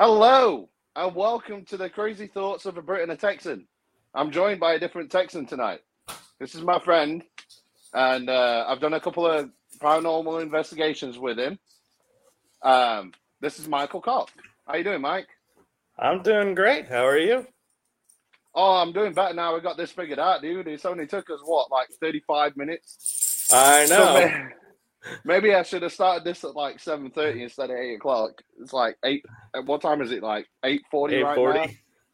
Hello, and welcome to the crazy thoughts of a Brit and a Texan. I'm joined by a different Texan tonight. This is my friend, and uh, I've done a couple of paranormal investigations with him. Um, this is Michael Koch. How you doing, Mike? I'm doing great. How are you? Oh, I'm doing better now. We got this figured out, dude. It's only took us what, like 35 minutes. I know. May- maybe I should have started this at like 7:30 instead of 8 o'clock. It's like eight. At what time is it? Like 8:40 right now.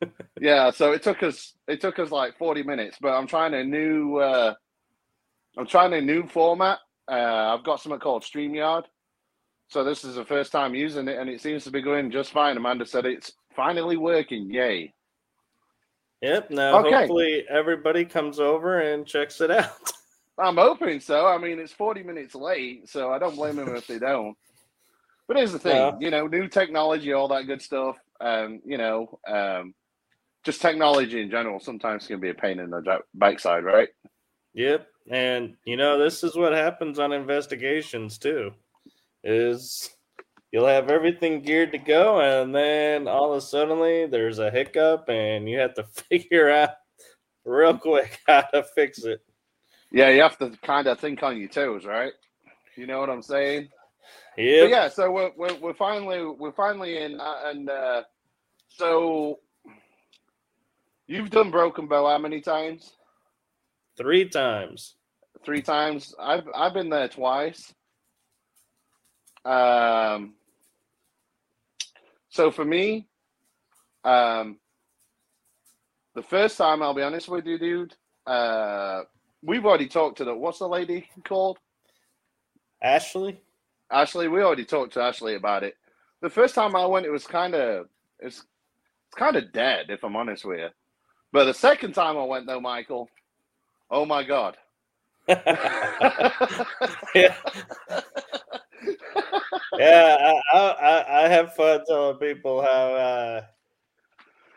Yeah, so it took us it took us like 40 minutes, but I'm trying a new uh I'm trying a new format. Uh I've got something called StreamYard. So this is the first time using it and it seems to be going just fine. Amanda said it's finally working. Yay. Yep. Now, Okay. hopefully, everybody comes over and checks it out. I'm hoping so. I mean, it's 40 minutes late, so I don't blame them if they don't. But here's the thing, Yeah. you know, new technology, all that good stuff. Um, you know, um just technology in general sometimes can be a pain in the backside, right? Yep. And you know, this is what happens on investigations too. Is you'll have everything geared to go, and then all of a suddenly there's a hiccup, and you have to figure out real quick how to fix it. Yeah, you have to kind of think on your toes, right? You know what I'm saying? Yeah. Yeah, so we're, we're we're finally we're finally in, uh, and uh, so you've done Broken Bow how many times? Three times. Three times. I've I've been there twice. Um. So for me, um, the first time I'll be honest with you, dude. Uh, we've already talked to the what's the lady called? Ashley. Ashley, we already talked to Ashley about it. The first time I went, it was kind of it's it's kind of dead, if I'm honest with you. But the second time I went, though, Michael, oh my god, yeah. yeah, I, I I- I have fun telling people how uh,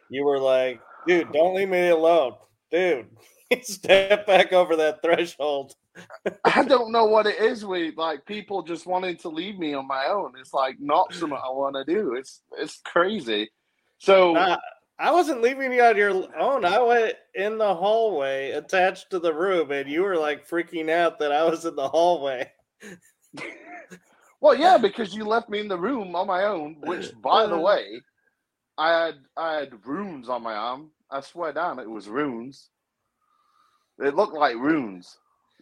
you were like, dude, don't leave me alone, dude. Step back over that threshold. I don't know what it is with like people just wanting to leave me on my own. It's like not something I want to do. It's it's crazy. So Nah, I wasn't leaving you on your own. I went in the hallway attached to the room, and you were like freaking out that I was in the hallway. Well, yeah, because you left me in the room on my own. Which, by the way, I had I had runes on my arm. I swear down, it was runes. It looked like runes.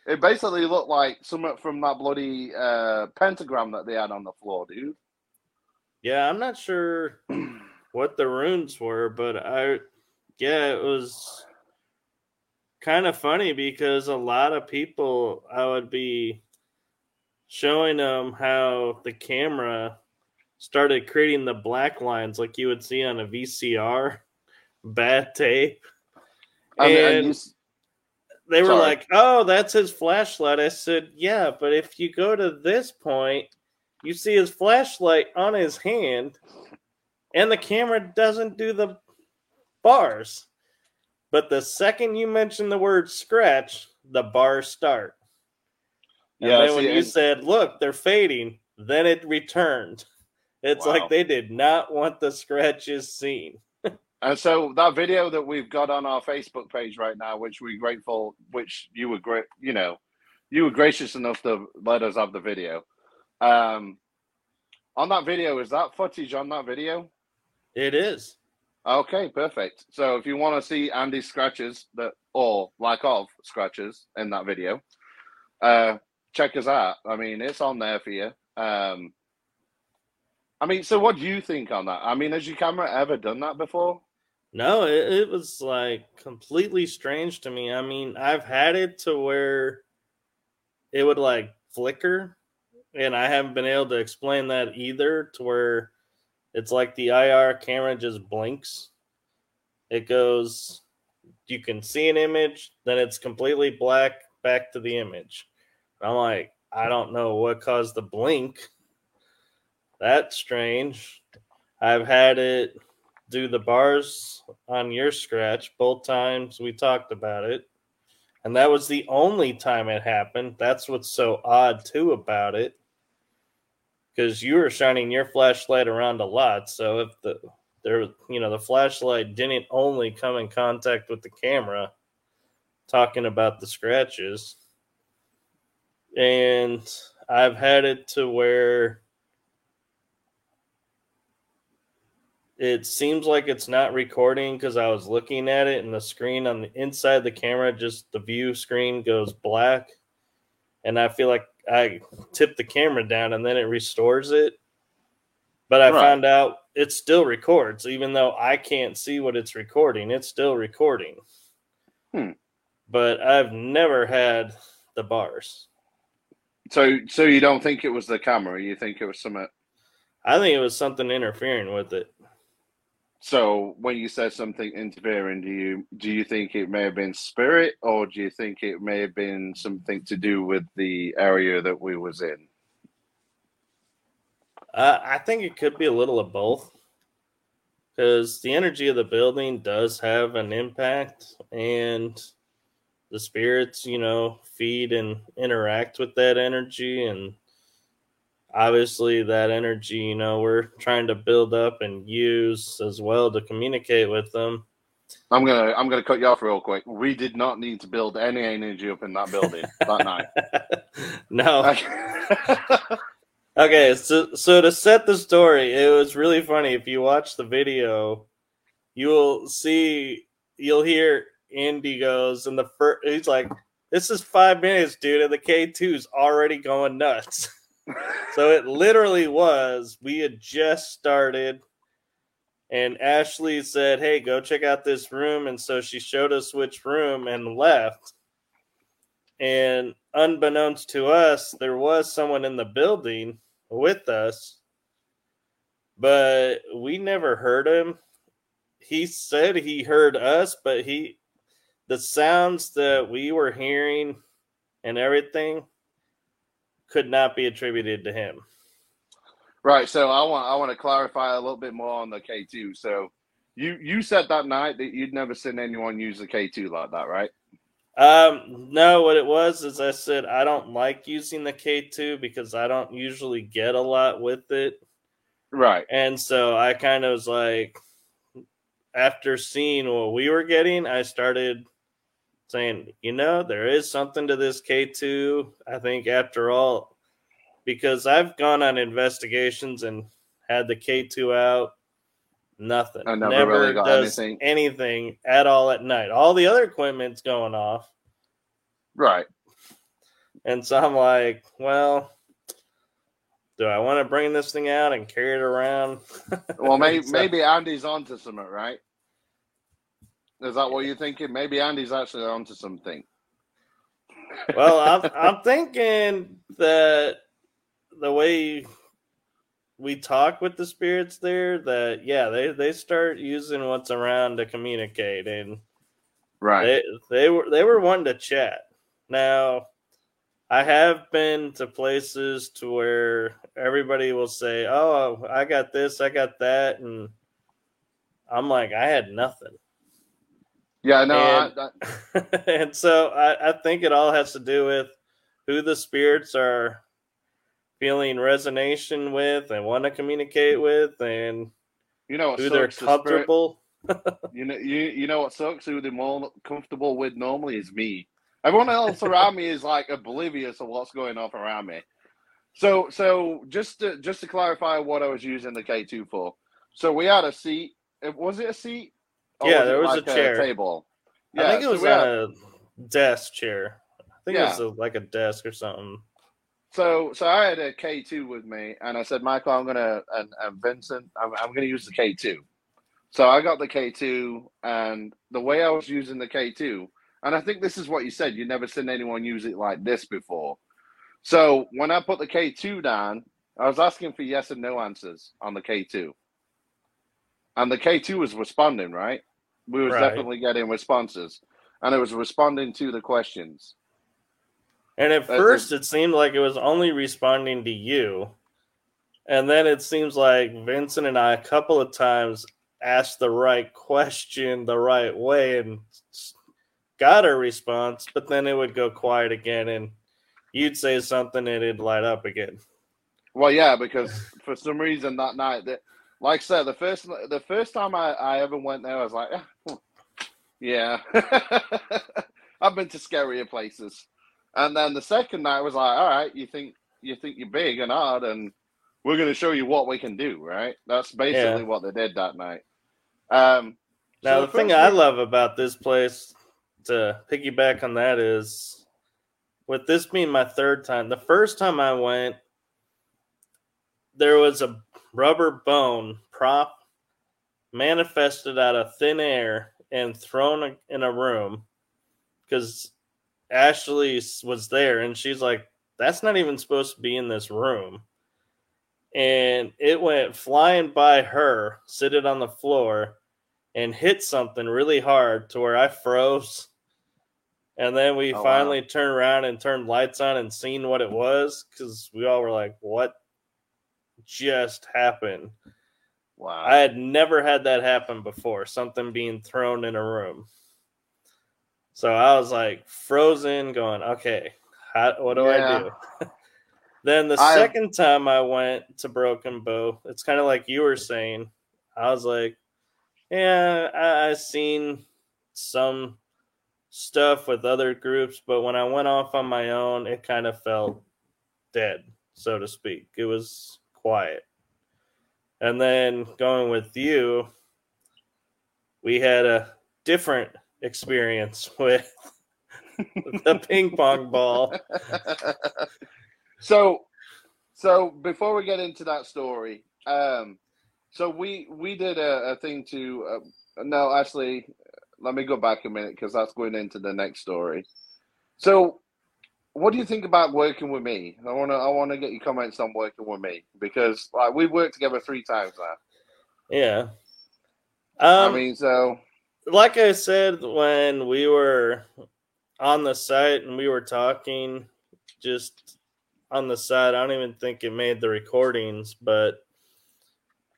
It basically looked like something from that bloody uh, pentagram that they had on the floor, dude. Yeah, I'm not sure what the runes were, but I, yeah, it was kind of funny because a lot of people, I would be showing them how the camera started creating the black lines like you would see on a VCR bad tape. I mean, and And you s- they were Sorry. like, "Oh, that's his flashlight." I said, "Yeah, but if you go to this point, you see his flashlight on his hand, and the camera doesn't do the bars. But the second you mention the word scratch, the bars start. And Yeah, then when you and- said, "Look, they're fading," then it returned. It's Wow. like they did not want the scratches seen. And so that video that we've got on our Facebook page right now, which we're grateful, which you were great, you know, you were gracious enough to let us have the video. Um, on that video, is that footage on that video? It is. Okay, perfect. So if you want to see Andy's scratches that or lack of scratches in that video, uh, check us out. I mean, it's on there for you. Um, I mean, so what do you think on that? I mean, has your camera ever done that before? No, it, it was like completely strange to me. I mean, I've had it to where it would like flicker, and I haven't been able to explain that either. To where it's like the IR camera just blinks. It goes, you can see an image, then it's completely black back to the image. I'm like, I don't know what caused the blink. That's strange. I've had it do the bars on your scratch both times we talked about it. And that was the only time it happened. That's what's so odd too about it. because you were shining your flashlight around a lot. So if the there, you know, the flashlight didn't only come in contact with the camera, talking about the scratches, and I've had it to where it seems like it's not recording because I was looking at it and the screen on the inside the camera, just the view screen goes black. And I feel like I tip the camera down and then it restores it. But I right. found out it still records, even though I can't see what it's recording. It's still recording. Hmm. But I've never had the bars. So, so you don't think it was the camera? You think it was some? I think it was something interfering with it. So, when you said something interfering, do you do you think it may have been spirit, or do you think it may have been something to do with the area that we was in? Uh, I think it could be a little of both, because the energy of the building does have an impact, and the spirits, you know, feed and interact with that energy. And obviously, that energy, you know, we're trying to build up and use as well to communicate with them. I'm gonna I'm gonna cut you off real quick. We did not need to build any energy up in that building that night. No. okay, so so to set the story, it was really funny. If you watch the video, you will see you'll hear Andy goes, and the first he's like, "This is five minutes, dude," and the k2 is already going nuts. so it literally was. We had just started, and Ashley said, "Hey, go check out this room," and so she showed us which room and left. And unbeknownst to us, there was someone in the building with us, but we never heard him. He said he heard us, but he the sounds that we were hearing and everything could not be attributed to him. Right. So I want I want to clarify a little bit more on the K two. So you you said that night that you'd never seen anyone use the K two like that, right? Um, no, what it was is I said I don't like using the K two because I don't usually get a lot with it. Right. And so I kind of was like after seeing what we were getting, I started saying, you know, there is something to this K2. I think after all, because I've gone on investigations and had the K2 out, nothing. I never, never really does anything. anything at all at night. All the other equipment's going off. Right. And so I'm like, well, do I want to bring this thing out and carry it around? well, maybe so, maybe Andy's onto something, right? Is that what you're thinking? Maybe Andy's actually onto something. well, I'm I'm thinking that the way we talk with the spirits there, that yeah, they they start using what's around to communicate, and right, they they were they were wanting to chat. Now, I have been to places to where everybody will say, "Oh, I got this, I got that," and I'm like, I had nothing. Yeah, no, and, I, I... and so I, I think it all has to do with who the spirits are feeling resonation with and want to communicate with, and you know who they're comfortable. The you know, you you know what sucks? Who they're more comfortable with normally is me. Everyone else around me is like oblivious of what's going on around me. So, so just to just to clarify what I was using the K two for. So we had a seat. Was it a seat? Yeah, oh, there was, like a chair. A table. Yeah, I think it was so a desk chair. I think yeah. it was a, like a desk or something. So, so I had a K two with me, and I said, Michael, I'm gonna and, and Vincent, I'm, I'm gonna use the K two. So I got the K two, and the way I was using the K two, and I think this is what you said. You never seen anyone use it like this before. So when I put the K two down, I was asking for yes and no answers on the K two and the K2 was responding, right? We was right. definitely getting responses, and it was responding to the questions. And at That's first, it seemed like it was only responding to you, and then it seems like Vincent and I a couple of times asked the right question the right way and got a response, but then it would go quiet again, and you'd say something and it'd light up again. Well, yeah, because for some reason that night, that, like I said, the first the first time I, I ever went there, I was like, yeah, I've been to scarier places. And then the second night was like, all right, you think you think you're big and hard, and we're going to show you what we can do, right? That's basically yeah. what they did that night. Um, now, so the thing I love about this place, to piggyback on that, is with this being my third time. The first time I went, there was a rubber bone prop manifested out of thin air and thrown in a room because Ashley was there and she's like, that's not even supposed to be in this room. And it went flying by her, sitting on the floor, and hit something really hard to where I froze. And then we oh, finally wow. turned around and turned lights on and seen what it was because we all were like, what just happened? Wow. I had never had that happen before, something being thrown in a room. So I was like frozen, going, okay, how, what do yeah. I do? then the I, second time I went to Broken Bow, it's kind of like you were saying. I was like, yeah, I, I seen some stuff with other groups, but when I went off on my own, it kind of felt dead, so to speak. It was quiet. And then going with you, we had a different experience with the ping pong ball. So, so before we get into that story, um, so we we did a, a thing to uh, no, actually, let me go back a minute because that's going into the next story. So, what do you think about working with me? I want to I want to get your comments on working with me because like we've worked together three times now. Yeah. Um, I mean, so like I said when we were on the site and we were talking just on the side, I don't even think it made the recordings, but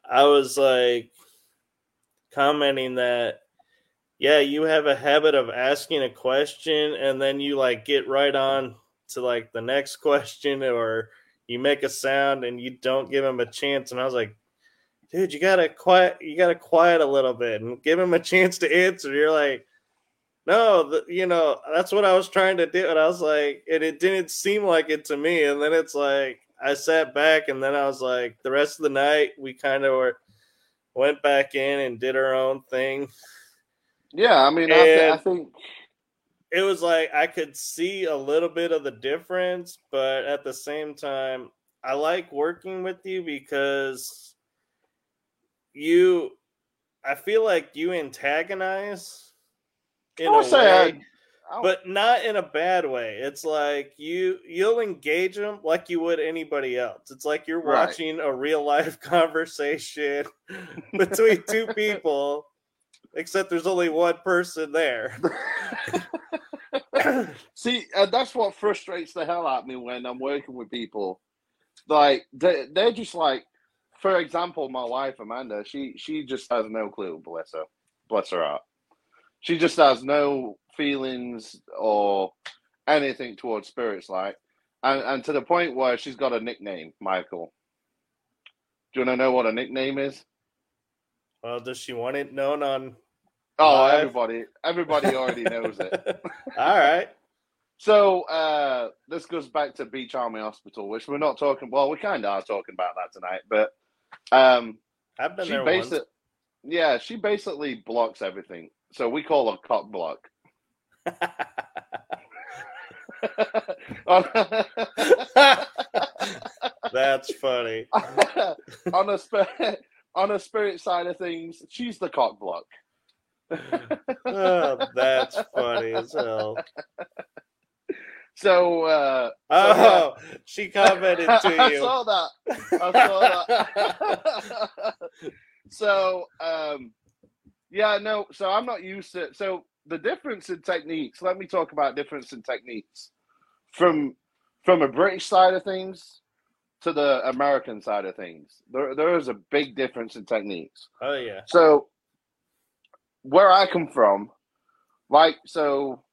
I was like commenting that yeah, you have a habit of asking a question and then you like get right on to like the next question or you make a sound and you don't give him a chance and I was like dude, you gotta quiet, you gotta quiet a little bit and give him a chance to answer. You're like, no, the, you know, that's what I was trying to do. And I was like, and it didn't seem like it to me. And then it's like, I sat back and then I was like, the rest of the night, we kind of were, went back in and did our own thing. Yeah. I mean, I, th- I think it was like I could see a little bit of the difference, but at the same time, I like working with you because you I feel like you antagonize in a way, I, but not in a bad way. It's like you you'll engage them like you would anybody else. It's like you're right. watching a real life conversation between two people, except there's only one person there. See, uh, that's what frustrates the hell out of me when I'm working with people. Like they, they're just like for example, my wife Amanda, she she just has no clue. Bless her, bless her heart. She just has no feelings or anything towards spirits, like, and and to the point where she's got a nickname, Michael. Do you want to know what a nickname is? Well, does she want it known on? Oh, live? everybody, everybody already knows it. All right. So uh, this goes back to Beach Army Hospital, which we're not talking. Well, we kind of are talking about that tonight, but um, I've been there once. Yeah, she basically blocks everything. So we call her cock block. That's funny. on a sp- on a spirit side of things, she's the cock block. Oh, that's funny as hell. So, uh, oh, so, she commented to you. I saw that. I saw that. so, um, yeah, no. So I'm not used to. So the difference in techniques. Let me talk about difference in techniques from from a British side of things to the American side of things. There there is a big difference in techniques. Oh yeah. So where I come from, like so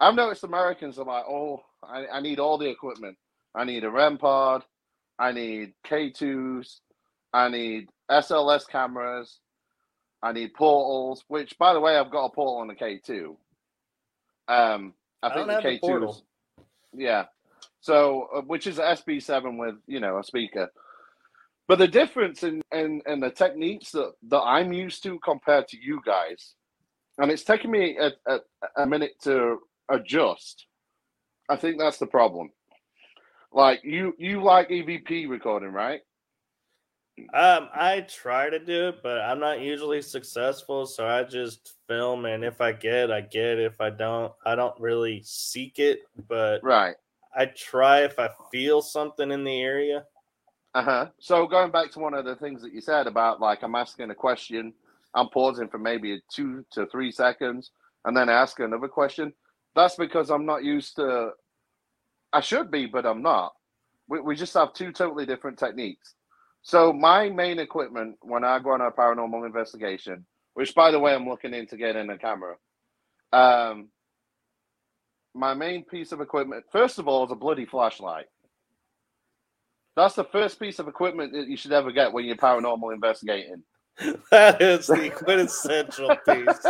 I've noticed Americans are like, oh, I, I need all the equipment. I need a REM pod. I need K2s. I need SLS cameras. I need portals, which, by the way, I've got a portal on the K2. Um, I, I think the have the K2 portal. is, yeah. So, uh, which is a SB7 with, you know, a speaker. But the difference in, in, in the techniques that, that I'm used to compared to you guys, and it's taken me a, a, a minute to adjust. I think that's the problem. Like you, you like EVP recording, right? Um, I try to do it, but I'm not usually successful. So I just film, and if I get, I get. If I don't, I don't really seek it. But Right. I try if I feel something in the area. Uh huh. So going back to one of the things that you said about like I'm asking a question, I'm pausing for maybe two to three seconds, and then ask another question. That's because I'm not used to. I should be, but I'm not. We we just have two totally different techniques. So my main equipment when I go on a paranormal investigation, which by the way I'm looking into getting a camera. Um, my main piece of equipment, first of all, is a bloody flashlight. That's the first piece of equipment that you should ever get when you're paranormal investigating. that is the quintessential piece.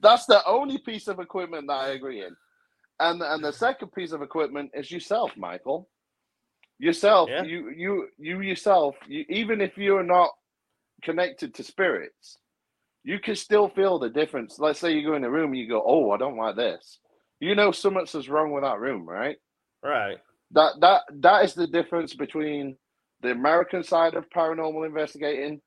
That's the only piece of equipment that I agree in. And and the second piece of equipment is yourself, Michael. Yourself, Yeah. you you you yourself, you, even if you're not connected to spirits, you can still feel the difference. Let's say you go in a room, and you go, "Oh, I don't like this." You know, something's wrong with that room, right? Right. That that that is the difference between the American side of paranormal investigating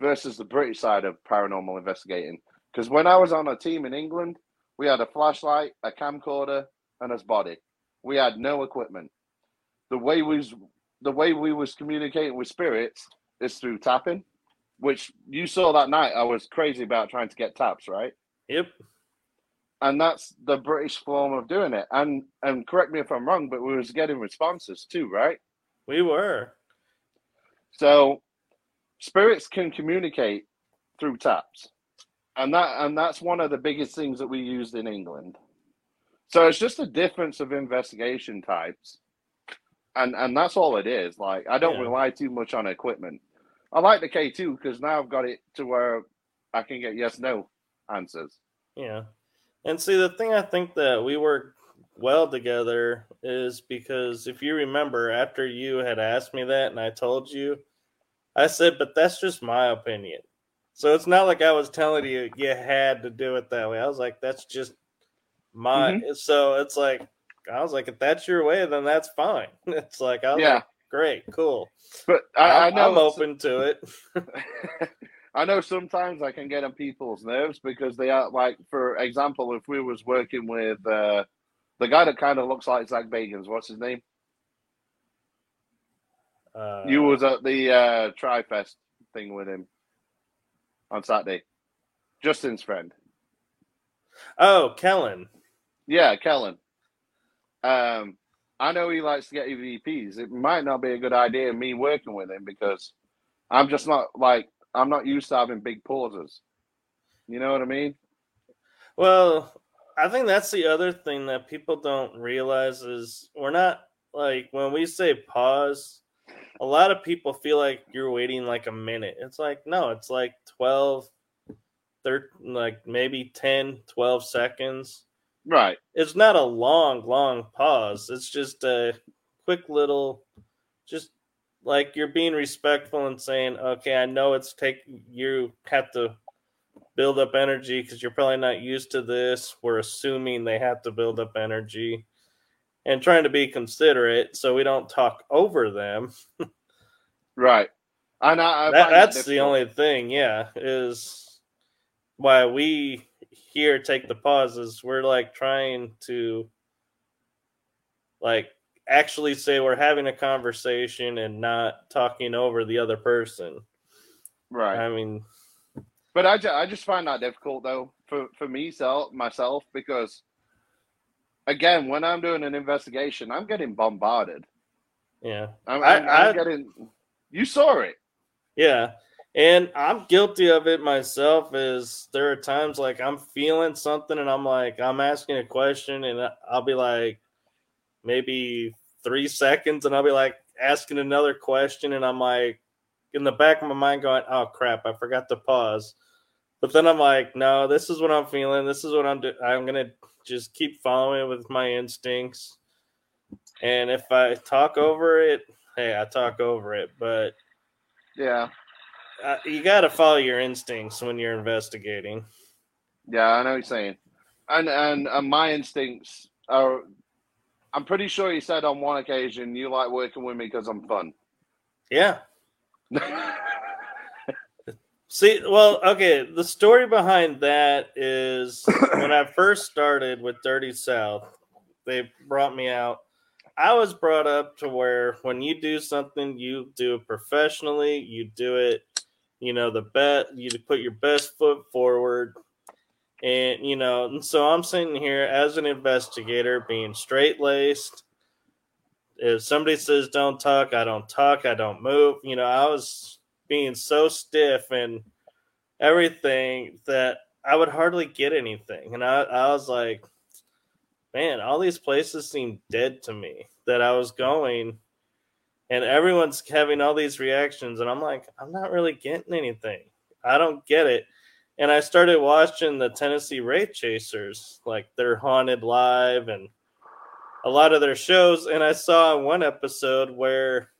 versus the British side of paranormal investigating. Because when I was on a team in England, we had a flashlight, a camcorder, and a body. We had no equipment. The way we was the way we was communicating with spirits is through tapping, which you saw that night. I was crazy about trying to get taps, right? Yep. And that's the British form of doing it. And and correct me if I'm wrong, but we was getting responses too, right? We were. So spirits can communicate through taps. And that and that's one of the biggest things that we used in England. So it's just a difference of investigation types. And and that's all it is. Like I don't Yeah. rely too much on equipment. I like the K2 because now I've got it to where I can get yes no answers. Yeah. And see, the thing I think that we work well together is because if you remember, after you had asked me that and I told you, I said, but that's just my opinion. So it's not like I was telling you you had to do it that way. I was like, that's just my. Mm-hmm. So it's like, I was like, if that's your way, then that's fine. It's like, I was Yeah. like, great, cool. But I, I know I'm open to it. I know sometimes I can get on people's nerves because they are like, for example, if we was working with uh, the guy that kind of looks like Zak Bagans, what's his name? Uh, you was at the uh, Tri-Fest thing with him on Saturday. Justin's friend. oh, Kellen. Yeah, Kellen. Um, I know he likes to get EVPs. It might not be a good idea me working with him because I'm just not like I'm not used to having big pauses. You know what I mean? Well, I think that's the other thing that people don't realize is we're not like when we say pause, a lot of people feel like you're waiting like a minute. It's like no, it's like 12 13 like maybe 10, 12 seconds. Right. It's not a long long pause. It's just a quick little just like you're being respectful and saying, "Okay, I know it's take you have to build up energy because you're probably not used to this. We're assuming they have to build up energy and trying to be considerate so we don't talk over them. Right. And I, I That, that's the only thing, yeah, is why we here take the pauses. We're like trying to like actually say we're having a conversation and not talking over the other person. right. I mean, But I, ju- I just find that difficult though for for me self myself because again when I'm doing an investigation I'm getting bombarded. yeah. I'm, I- I'm, I'm getting. You saw it. Yeah. And I'm guilty of it myself is there are times like I'm feeling something and I'm like I'm asking a question and I'll be like maybe 3 seconds and I'll be like asking another question, and I'm like, in the back of my mind, going, "Oh crap, I forgot to pause." But then I'm like, "No, this is what I'm feeling. This is what I'm doing. I'm gonna just keep following with my instincts." And if I talk over it, hey, I talk over it. But yeah, uh, you got to follow your instincts when you're investigating. Yeah, I know what you're saying, and and, and my instincts are. I'm pretty sure you said on one occasion you like working with me because I'm fun. Yeah. See, well, okay. The story behind that is when I first started with Dirty South, they brought me out. I was brought up to where when you do something, you do it professionally. You do it, you know, the bet. You put your best foot forward, and you know. And so I'm sitting here as an investigator, being straight laced. If somebody says don't talk, I don't talk. I don't move. You know, I was being so stiff and everything that I would hardly get anything. And I, I was like, man, all these places seem dead to me that I was going. And everyone's having all these reactions. And I'm like, I'm not really getting anything. I don't get it. And I started watching the Tennessee Wraith Chasers, like their Haunted Live and a lot of their shows. And I saw one episode where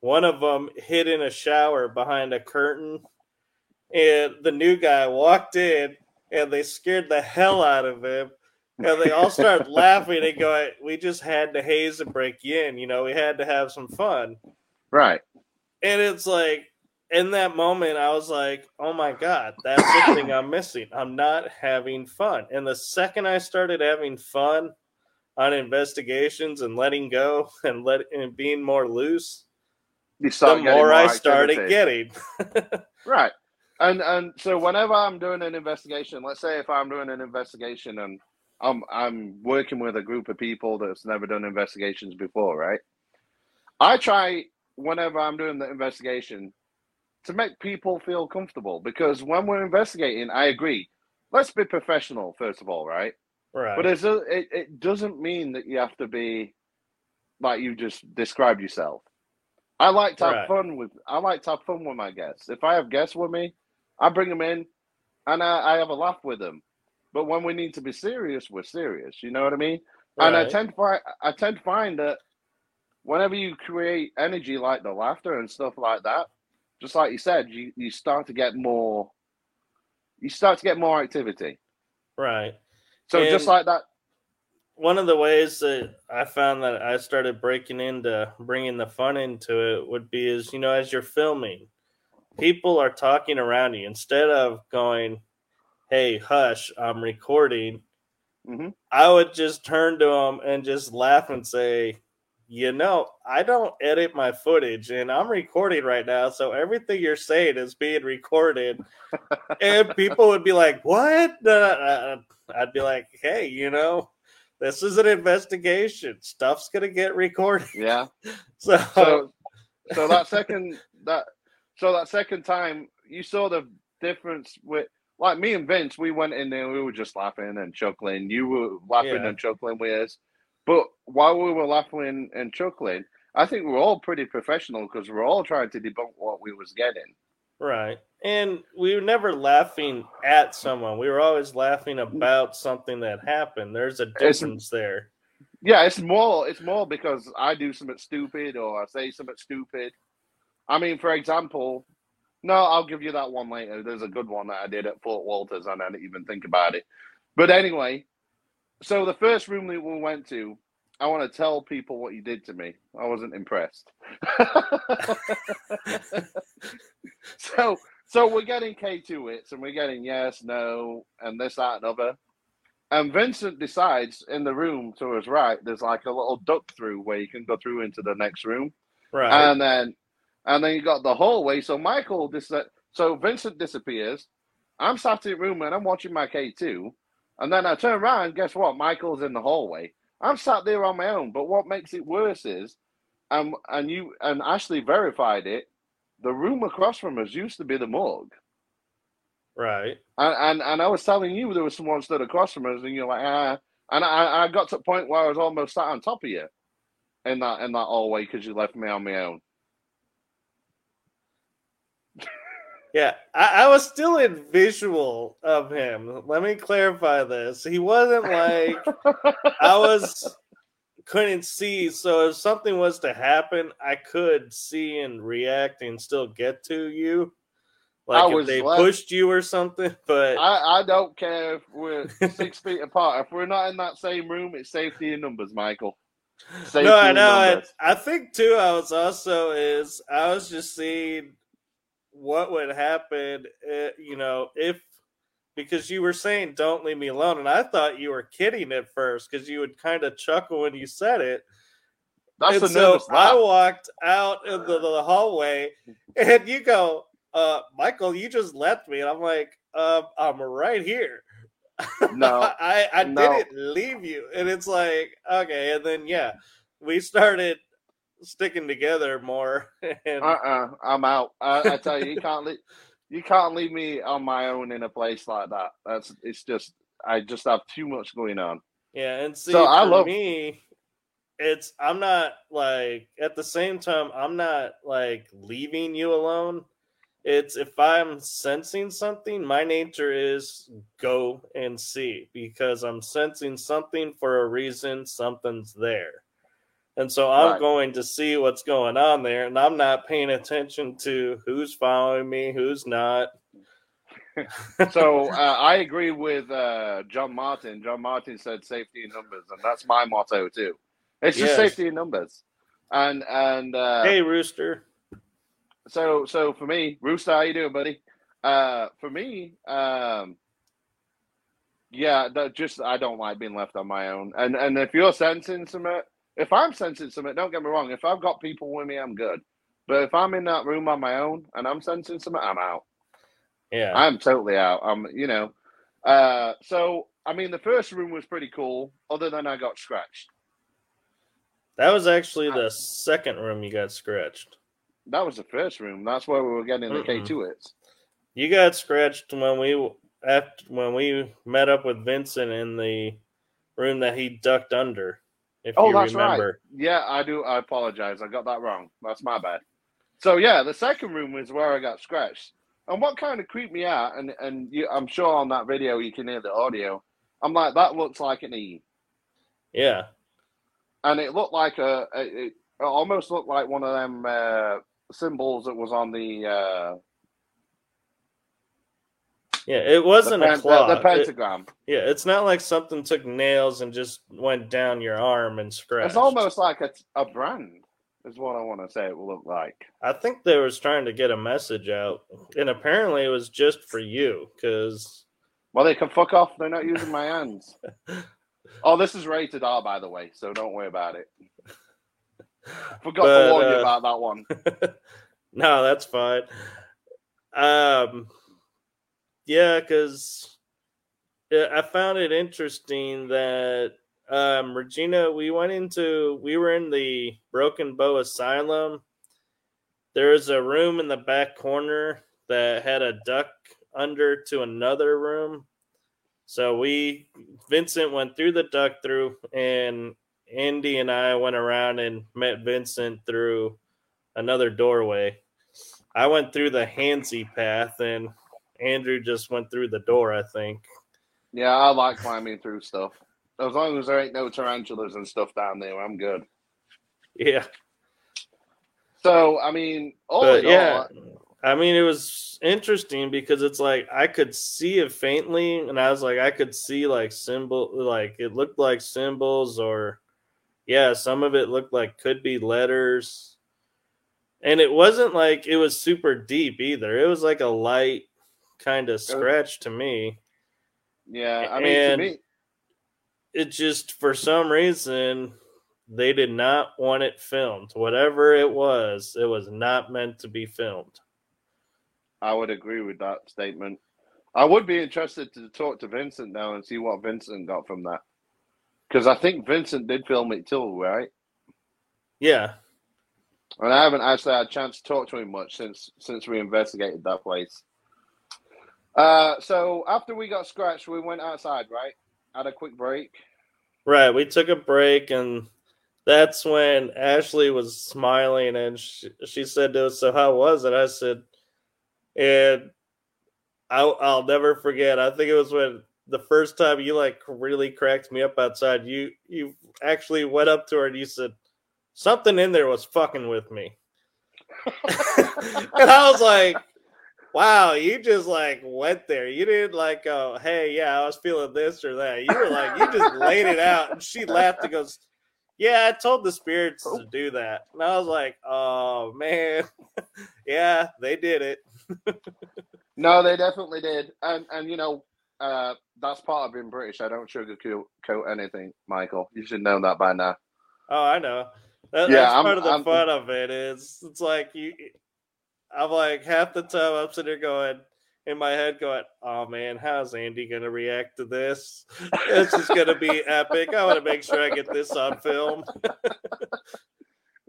one of them hid in a shower behind a curtain, and the new guy walked in, and they scared the hell out of him. And they all started laughing and going, "We just had to haze and break you in. You know, we had to have some fun." Right. And it's like, in that moment, I was like, "Oh my god, that's the thing I'm missing. I'm not having fun." And the second I started having fun on investigations and letting go and let and being more loose, the more, more I started getting. right. And and so whenever I'm doing an investigation, let's say if I'm doing an investigation and I'm I'm working with a group of people that's never done investigations before, right? I try whenever I'm doing the investigation to make people feel comfortable because when we're investigating, I agree. Let's be professional first of all, right? Right. But it's a, it it doesn't mean that you have to be like you just described yourself. I like to have right. fun with I like to have fun with my guests. If I have guests with me, I bring them in and I, I have a laugh with them. But when we need to be serious, we're serious. You know what I mean? Right. And I tend to find I tend to find that whenever you create energy like the laughter and stuff like that, just like you said, you, you start to get more you start to get more activity. Right. So and just like that one of the ways that I found that I started breaking into bringing the fun into it would be is you know as you're filming, people are talking around you instead of going, "Hey, hush, I'm recording." Mm-hmm. I would just turn to them and just laugh and say, "You know, I don't edit my footage, and I'm recording right now, so everything you're saying is being recorded." and people would be like, "What?" Uh, uh, I'd be like, "Hey, you know." This is an investigation. Stuff's gonna get recorded. Yeah. so, so, so that second that so that second time you saw the difference with like me and Vince, we went in there, we were just laughing and chuckling. You were laughing yeah. and chuckling with us. But while we were laughing and chuckling, I think we're all pretty professional because we're all trying to debunk what we was getting. Right. And we were never laughing at someone. We were always laughing about something that happened. There's a difference it's, there. Yeah, it's more it's more because I do something stupid or I say something stupid. I mean, for example, no, I'll give you that one later. There's a good one that I did at Fort Wolters and I didn't even think about it. But anyway, so the first room that we went to, I want to tell people what you did to me. I wasn't impressed. so so we're getting K2 hits and we're getting yes, no, and this, that, and other. And Vincent decides in the room to his right, there's like a little duck through where you can go through into the next room. Right. And then and then you got the hallway. So Michael dis- so Vincent disappears. I'm sat in the room and I'm watching my K2. And then I turn around, guess what? Michael's in the hallway. I'm sat there on my own. But what makes it worse is, um, and you and Ashley verified it. The room across from us used to be the morgue. Right. And and, and I was telling you there was someone stood across from us, and you're like, ah. And I, I got to the point where I was almost sat on top of you. in that in that hallway because you left me on my own. Yeah, I, I, was still in visual of him. Let me clarify this. He wasn't like I was couldn't see. So if something was to happen, I could see and react and still get to you. Like I if they left, pushed you or something, but I, I don't care if we're six feet apart. If we're not in that same room, it's safety in numbers, Michael. Safety no, I know. I, I think too. I was also is I was just seeing what would happen, uh, you know, if because you were saying "Don't leave me alone," and I thought you were kidding at first because you would kind of chuckle when you said it. That's and so I walked out in the, hallway, and you go, uh, "Michael, you just left me," and I'm like, uh, "I'm right here." No, I I no. didn't leave you, and it's like okay, and then yeah, we started sticking together more. And... Uh-uh, I'm out. I, I tell you, you can't leave. You can't leave me on my own in a place like that. That's it's just I just have too much going on. Yeah, and see, so I love me. It's I'm not like at the same time I'm not like leaving you alone. It's if I'm sensing something, my nature is go and see because I'm sensing something for a reason. Something's there. And so I'm right. going to see what's going on there, and I'm not paying attention to who's following me, who's not. so uh, I agree with uh, John Martin. John Martin said safety in numbers, and that's my motto too. It's just yes. safety in numbers. And and uh, hey, Rooster. So so for me, Rooster, how you doing, buddy? Uh, for me, um, yeah, that just I don't like being left on my own. And and if you're sensing some if I'm sensing something, don't get me wrong. If I've got people with me, I'm good. But if I'm in that room on my own and I'm sensing something, I'm out. Yeah, I'm totally out. I'm, you know. Uh, so I mean, the first room was pretty cool. Other than I got scratched. That was actually the second room you got scratched. That was the first room. That's where we were getting the K two hits. You got scratched when we after when we met up with Vincent in the room that he ducked under. If oh, that's remember. right. Yeah, I do. I apologize. I got that wrong. That's my bad. So yeah, the second room was where I got scratched. And what kind of creeped me out, and and you, I'm sure on that video you can hear the audio. I'm like, that looks like an E. Yeah. And it looked like a, a it almost looked like one of them uh, symbols that was on the uh, yeah, it wasn't a claw. The, the pentagram. It, yeah, it's not like something took nails and just went down your arm and scratched. It's almost like a, a brand, is what I want to say it will look like. I think they was trying to get a message out, and apparently it was just for you, because. Well, they can fuck off. They're not using my hands. oh, this is rated R, by the way, so don't worry about it. Forgot but, to warn uh, you about that one. no, that's fine. Um, yeah, because I found it interesting that um, Regina, we went into, we were in the Broken Bow Asylum. There's a room in the back corner that had a duck under to another room. So we, Vincent went through the duck through, and Andy and I went around and met Vincent through another doorway. I went through the Handsy path, and Andrew just went through the door, I think. Yeah, I like climbing through stuff. As long as there ain't no tarantulas and stuff down there, I'm good. Yeah. So, I mean, oh, all yeah. All, I mean, it was interesting because it's like I could see it faintly, and I was like, I could see like symbol, like it looked like symbols, or yeah, some of it looked like could be letters, and it wasn't like it was super deep either. It was like a light kind of scratch to me. Yeah, I mean, and to me, it just for some reason they did not want it filmed. Whatever it was, it was not meant to be filmed. I would agree with that statement. I would be interested to talk to Vincent now and see what Vincent got from that. Because I think Vincent did film it too, right? Yeah. And I haven't actually had a chance to talk to him much since since we investigated that place. Uh, so after we got scratched, we went outside, right? Had a quick break. Right. We took a break and that's when Ashley was smiling and she, she said to us, So, how was it? I said, And I'll, I'll never forget. I think it was when the first time you like really cracked me up outside. You you actually went up to her and you said something in there was fucking with me, and I was like, "Wow, you just like went there. You didn't like, oh, hey, yeah, I was feeling this or that. You were like, you just laid it out." And she laughed and goes. Yeah, I told the spirits to do that. And I was like, oh man. yeah, they did it. no, they definitely did. And and you know, uh, that's part of being British. I don't sugarcoat anything, Michael. You should know that by now. Oh, I know. That, yeah, that's I'm, part of the I'm, fun of it. Is it's like you. I'm like half the time I'm sitting there going in my head, going, "Oh man, how's Andy gonna react to this? This is gonna be epic. I want to make sure I get this on film."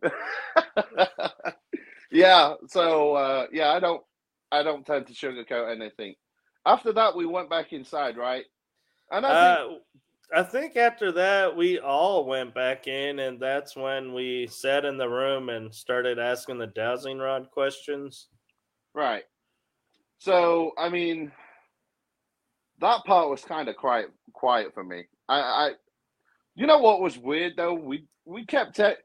yeah. So uh, yeah, I don't. I don't tend to sugarcoat anything. After that, we went back inside, right? And I think, uh, I think after that, we all went back in, and that's when we sat in the room and started asking the dowsing rod questions. Right. So, I mean, that part was kind of quiet, quiet for me. I, I, you know what was weird though? We we kept it,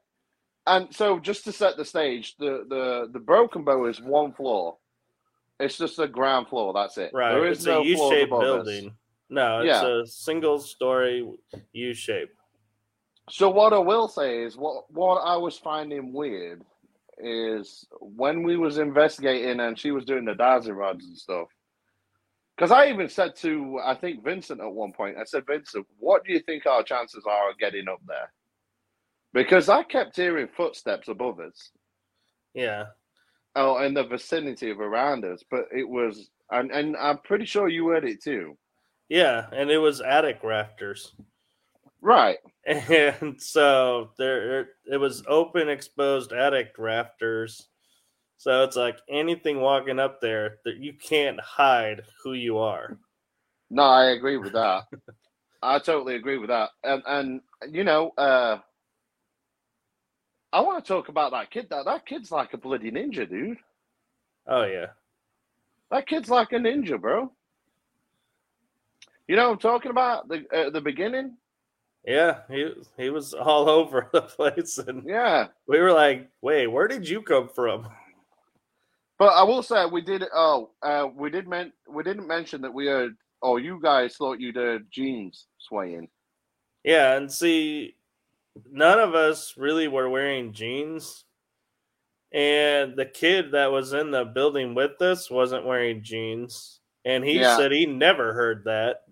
and so just to set the stage, the the the broken bow is one floor. It's just a ground floor. That's it. Right. There is it's no a U-shaped building. Us. No, it's yeah. a single story U shape. So what I will say is what what I was finding weird is when we was investigating and she was doing the dowsing rods and stuff. Because I even said to I think Vincent at one point, I said, Vincent, what do you think our chances are of getting up there? Because I kept hearing footsteps above us. Yeah oh, in the vicinity of around us, but it was, and, and I'm pretty sure you heard it too. Yeah, and it was attic rafters. Right. And so there it was open exposed attic rafters. So it's like anything walking up there that you can't hide who you are. No, I agree with that. I totally agree with that. And and you know, uh I want to talk about that kid. That that kid's like a bloody ninja, dude. Oh yeah, that kid's like a ninja, bro. You know what I'm talking about the uh, the beginning. Yeah, he he was all over the place, and yeah, we were like, "Wait, where did you come from?" But I will say we did. Oh, uh, we did. Men- we didn't mention that we heard. Oh, you guys thought you'd heard jeans swaying. Yeah, and see, none of us really were wearing jeans. And the kid that was in the building with us wasn't wearing jeans. And he yeah. said he never heard that.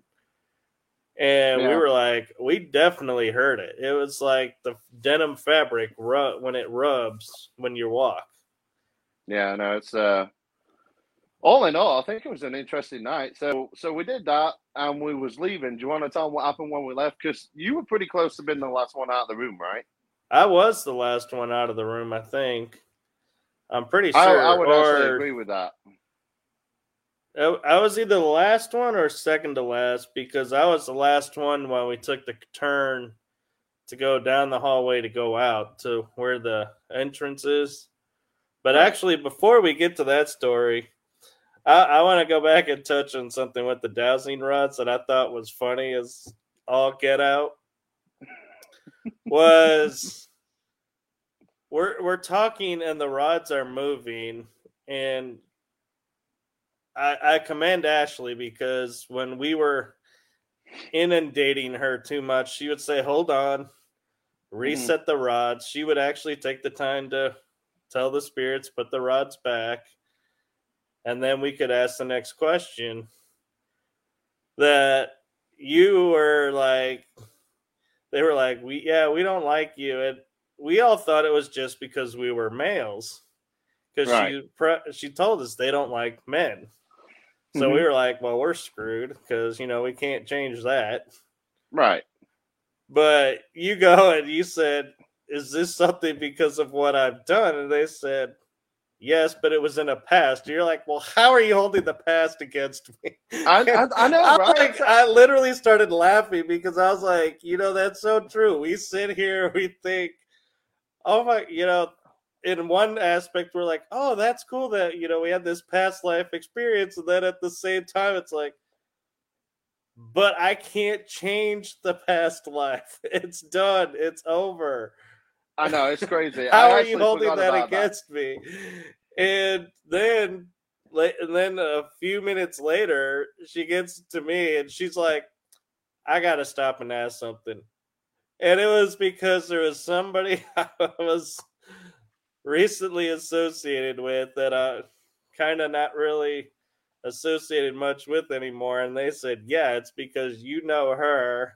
And yeah. we were like, we definitely heard it. It was like the denim fabric rub- when it rubs when you walk. Yeah, no, it's uh all in all, I think it was an interesting night. So so we did that and we was leaving. Do you want to tell them what happened when we left? Because you were pretty close to being the last one out of the room, right? I was the last one out of the room, I think. I'm pretty sure. I, I would or, actually agree with that. Oh, I was either the last one or second to last because I was the last one while we took the turn to go down the hallway to go out to where the entrance is. But actually, before we get to that story, I, I want to go back and touch on something with the dowsing rods that I thought was funny as all get out. was we're we're talking and the rods are moving and I, I commend Ashley because when we were inundating her too much, she would say, "Hold on, mm-hmm. reset mm-hmm. the rods." She would actually take the time to tell the spirits put the rods back and then we could ask the next question that you were like they were like we yeah we don't like you and we all thought it was just because we were males because right. she she told us they don't like men so mm-hmm. we were like well we're screwed because you know we can't change that right but you go and you said is this something because of what i've done and they said Yes, but it was in a past. You're like, well, how are you holding the past against me? I, I, I know, I right? Like, I literally started laughing because I was like, you know, that's so true. We sit here, we think oh my, you know, in one aspect, we're like, oh, that's cool that, you know, we had this past life experience. And then at the same time, it's like, but I can't change the past life. It's done. It's over. I know it's crazy. How I are you holding that against me? And then, and then a few minutes later, she gets to me and she's like, "I gotta stop and ask something." And it was because there was somebody I was recently associated with that I kind of not really associated much with anymore. And they said, "Yeah, it's because you know her.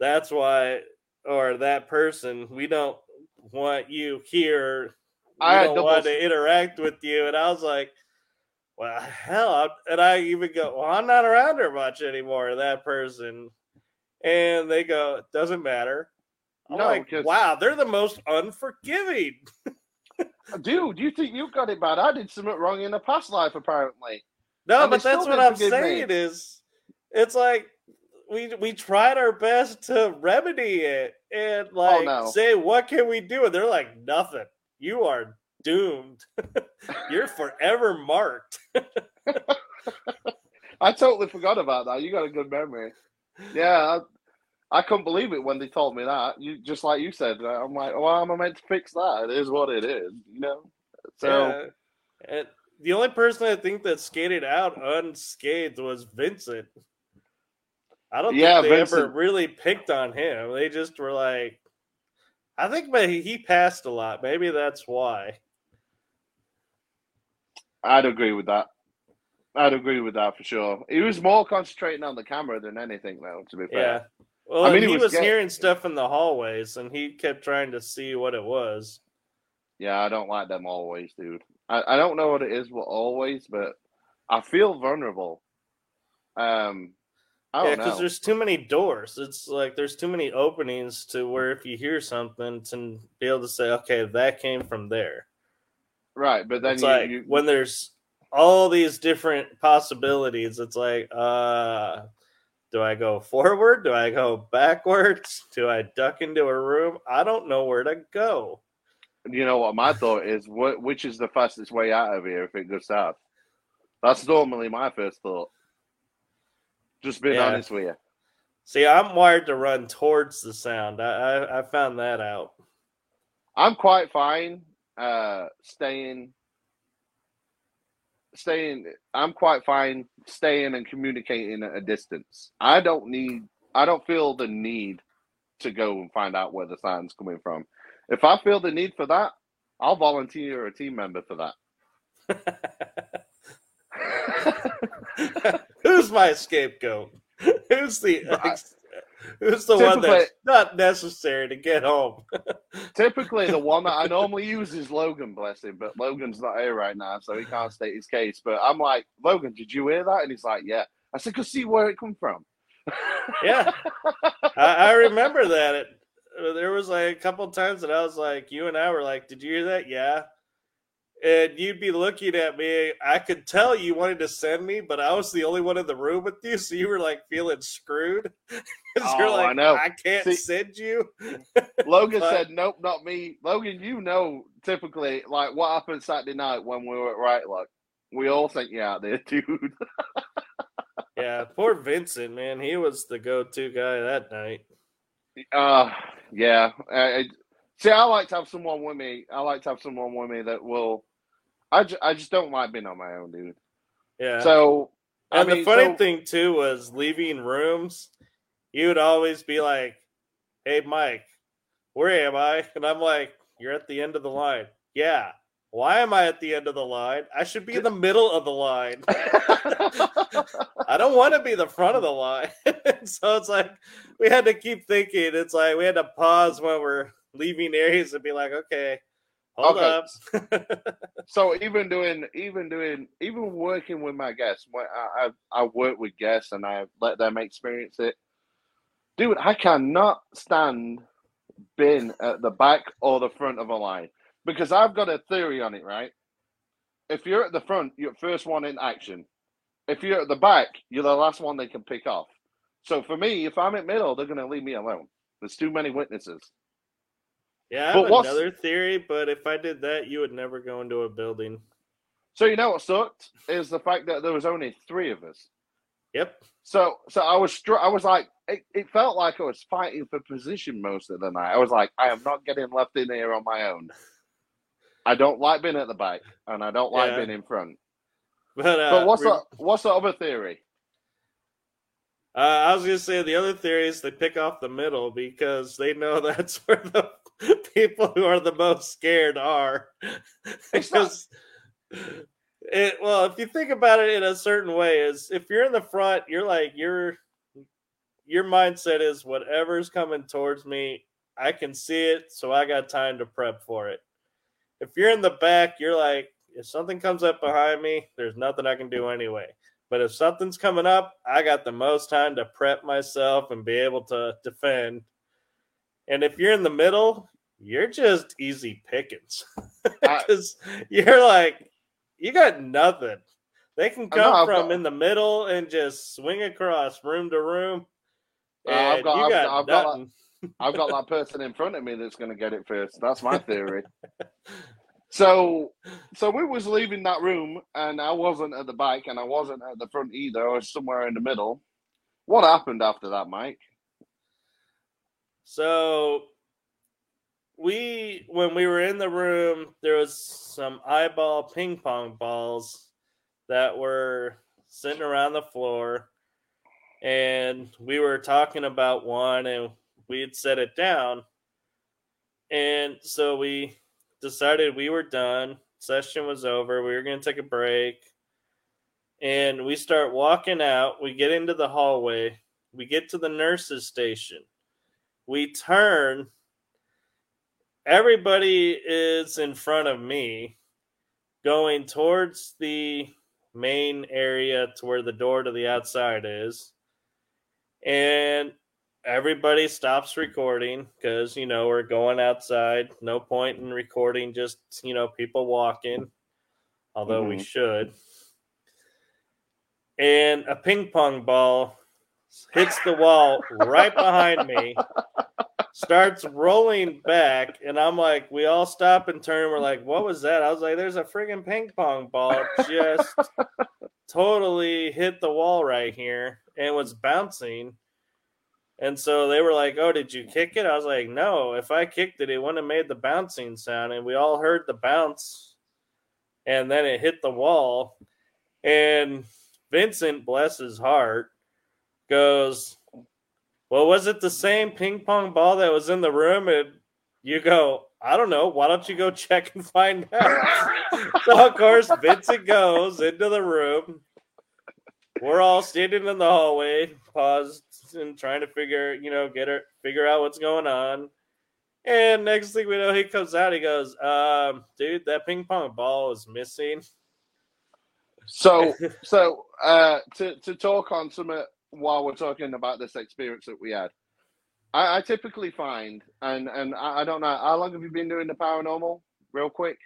That's why." Or that person, we don't want you here we I don't want to interact with you. And I was like, well, hell. I'm- And I even go, well, I'm not around her much anymore, that person. And they go, it doesn't matter. I'm No, like, because- wow, they're the most unforgiving. Dude, you think you got it bad? I did something wrong in a past life, apparently. No, And but that's what I'm forgive me. saying is it's like we we tried our best to remedy it and oh, like Oh, no. say what can we do? And they're like, nothing. You are doomed. You're forever marked. I totally forgot about that. You got a good memory. Yeah, I, couldn't believe it when they told me that. You just like you said. I'm like, well, am I meant to fix that? It is what it is, you know. So Yeah. And the only person I think that skated out unscathed was Vincent. I don't Yeah, think they ever really picked on him. They just were like, I think maybe he passed a lot. Maybe that's why. I'd agree with that. I'd agree with that for sure. He was more concentrating on the camera than anything, though. To be Yeah. Well, I mean, he was was hearing stuff in the hallways, and he kept trying to see what it was. Yeah, I don't like them always, dude. I, I don't know what it is with always, but I feel vulnerable. Um, I Yeah, because there's too many doors. It's like there's too many openings to where if you hear something, to be able to say, okay, that came from there. Right, but then it's you, like you when there's all these different possibilities, it's like, uh, do I go forward? Do I go backwards? Do I duck into a room? I don't know where to go. you know what my thought is. What which is the fastest way out of here if it goes south? That's normally my first thought. Just being Yeah. honest with you. See, I'm wired to run towards the sound. I I, I found that out. I'm quite fine uh staying staying I'm quite fine staying and communicating at a distance. I don't need I don't feel the need to go and find out where the sound's coming from. If I feel the need for that, I'll volunteer a team member for that. Who's my scapegoat? Who's the who's the one that's not necessary to get home? Typically, the one that I normally use is Logan, bless him, but Logan's not here right now, so he can't state his case. But I'm like, Logan, did you hear that? And he's like, yeah. I said, go see where it come from. Yeah, I, I remember that. It, there was like a couple times that I was like, you and I were like, "Did you hear that?" Yeah, and you'd be looking at me. I could tell you wanted to send me, but I was the only one in the room with you, so you were like feeling screwed because you're Oh, I know. I can't See- send you. Logan But- said, nope, not me. Logan, you know, typically, like what happened Saturday night when we were at Right Luck. We all sent you out there, dude. Yeah, poor Vincent, man. He was the go-to guy that night. Uh, yeah. I, I- see, I like to have someone with me. I like to have someone with me that will. I, ju- I just don't like being on my own, dude. Yeah. So, I and the funny so- thing too was leaving rooms. You would always be like, "Hey, Mike, where am I?" And I'm like, "You're at the end of the line." Yeah. Why am I at the end of the line? I should be in the middle of the line. I don't want to be the front of the line. so it's like we had to keep thinking. It's like we had to pause when we're leaving areas and be like, "Okay, hold Okay. up." so even doing, even doing, even working with my guests, when I, I, I work with guests and I let them experience it. Dude, I cannot stand being at the back or the front of a line because I've got a theory on it, right? If you're at the front, you're first one in action. If you're at the back, you're the last one they can pick off. So for me, if I'm at middle, they're going to leave me alone. There's too many witnesses. Yeah, I have another theory, but if I did that, you would never go into a building. So you know what sucked is the fact that there was only three of us. Yep. So so I was str- I was like it, it felt like I was fighting for position most of the night. I was like I am not getting left in here on my own. I don't like being at the back, and I don't like yeah. being in front. But, uh, but what's the what's the other theory? Uh, I was gonna say the other theory is they pick off the middle because they know that's where the people who are the most scared are. because it, well, if you think about it in a certain way, is if you're in the front, you're like your your mindset is whatever's coming towards me, I can see it, so I got time to prep for it. If you're in the back, you're like, if something comes up behind me, there's nothing I can do anyway. But if something's coming up, I got the most time to prep myself and be able to defend. And if you're in the middle, you're just easy pickings because you're like you got nothing. They can come from got, in the middle and just swing across room to room. Uh, I've got, I've, got, I've, got that, I've got that person in front of me that's going to get it first. That's my theory. so, so we was leaving that room, and I wasn't at the back, and I wasn't at the front either. I was somewhere in the middle. What happened after that, Mike? So we when we were in the room, there was some eyeball ping pong balls that were sitting around the floor, and we were talking about one, and we had set it down, and so we decided we were done. Session was over. We were going to take a break. And we start walking out. We get into the hallway. We get to the nurse's station. We turn everybody is in front of me going towards the main area to where the door to the outside is. And everybody stops recording because, you know, we're going outside. No point in recording just, you know, people walking, although mm-hmm. we should. And a ping pong ball hits the wall right behind me starts rolling back, and I'm like, we all stop and turn. We're like, what was that? I was like, there's a friggin' ping pong ball just totally hit the wall right here and was bouncing. And so they were like, Oh, did you kick it? I was like, No, if I kicked it, it wouldn't have made the bouncing sound. And we all heard the bounce, and then it hit the wall. And Vincent, bless his heart, goes, well, was it the same ping pong ball that was in the room? And you go, I don't know. Why don't you go check and find out? so, of course, Vincent goes into the room. We're all standing in the hallway, paused and trying to figure, you know, get her, figure out what's going on. And next thing we know, he comes out. He goes, um, "Dude, that ping pong ball is missing." So, so uh, to to talk on some while we're talking about this experience that we had. I, I typically find, and and I, I, don't know, how long have you been doing the paranormal? Real quick.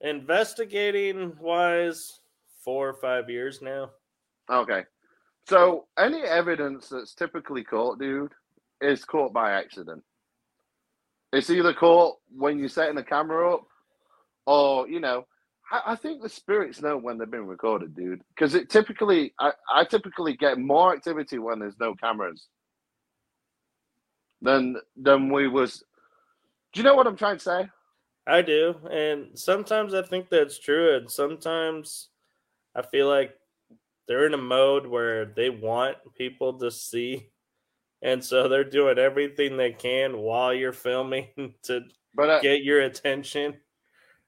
Investigating wise, four or five years now. Okay. So any evidence that's typically caught, dude, is caught by accident. It's either caught when you're setting the camera up, or you know, I, I think the spirits know when they've been recorded, dude. Because it typically, I, I typically get more activity when there's no cameras than than we was. Do you know what I'm trying to say? I do, and sometimes I think that's true, and sometimes I feel like they're in a mode where they want people to see, and so they're doing everything they can while you're filming to but I, get your attention.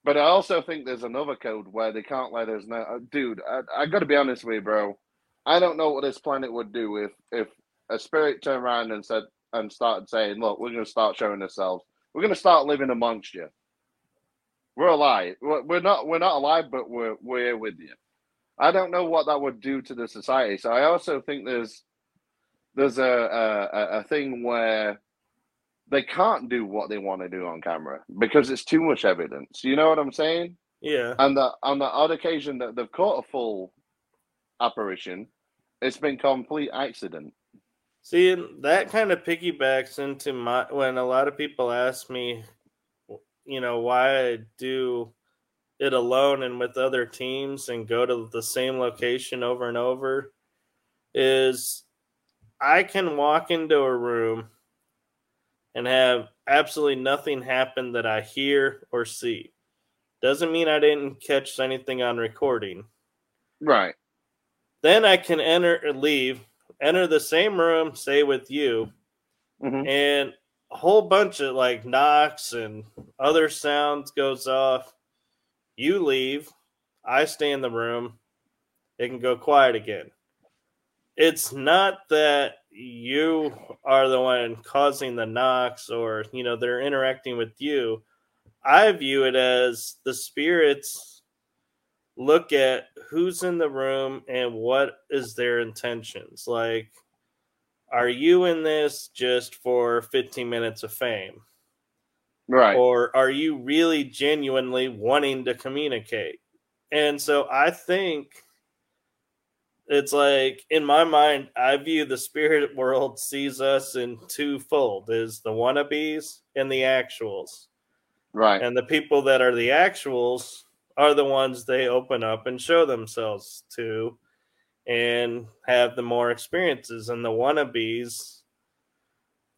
But I also think there's another code where they can't let us know. Dude, I, I got to be honest with you, bro. I don't know what this planet would do if if a spirit turned around and said and started saying, "Look, we're going to start showing ourselves. We're going to start living amongst you. We're alive. We're not. We're not alive, but we're we're with you." I don't know what that would do to the society. So I also think there's there's a a, a thing where they can't do what they want to do on camera because it's too much evidence. You know what I'm saying? Yeah. And the, on the odd occasion that they've caught a full apparition, it's been complete accident. See, that kind of piggybacks into my when a lot of people ask me you know, why I do it alone and with other teams and go to the same location over and over is I can walk into a room and have absolutely nothing happen that I hear or see. Doesn't mean I didn't catch anything on recording. Right. Then I can enter or leave, enter the same room, say with you, Mhm. and a whole bunch of like knocks and other sounds goes off. You leave, I stay in the room. It can go quiet again. It's not that you are the one causing the knocks or you know they're interacting with you. I view it as the spirits look at who's in the room and what is their intentions. Like are you in this just for 15 minutes of fame? Right. Or are you really genuinely wanting to communicate? And so I think it's like in my mind, I view the spirit world sees us in twofold is the wannabes and the actuals. right. And the people that are the actuals are the ones they open up and show themselves to and have the more experiences. And the wannabes,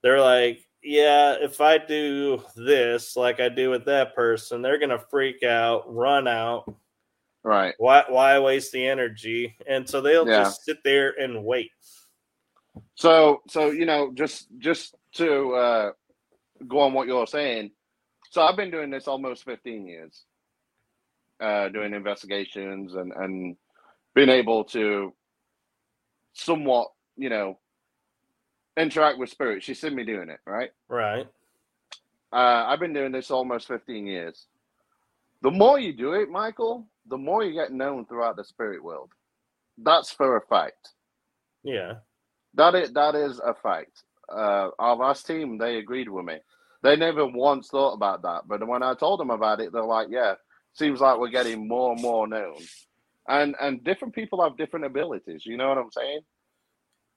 they're like, yeah, if I do this like I do with that person, they're gonna freak out, run out. Right. Why why waste the energy? And so they'll Yeah. just sit there and wait. So, so you know, just just to uh, go on what you're saying. So I've been doing this almost 15 years, uh, doing investigations and and being able to somewhat, you know, interact with spirits. She's seen me doing it, right? Right. Uh, I've been doing this almost 15 years. The more you do it, Michael, the more you get known throughout the spirit world. That's for a fact. Yeah. That is that is a fact. Uh, our last team, they agreed with me. They never once thought about that, but when I told them about it, they're like, "Yeah, seems like we're getting more and more known." And and different people have different abilities. You know what I'm saying?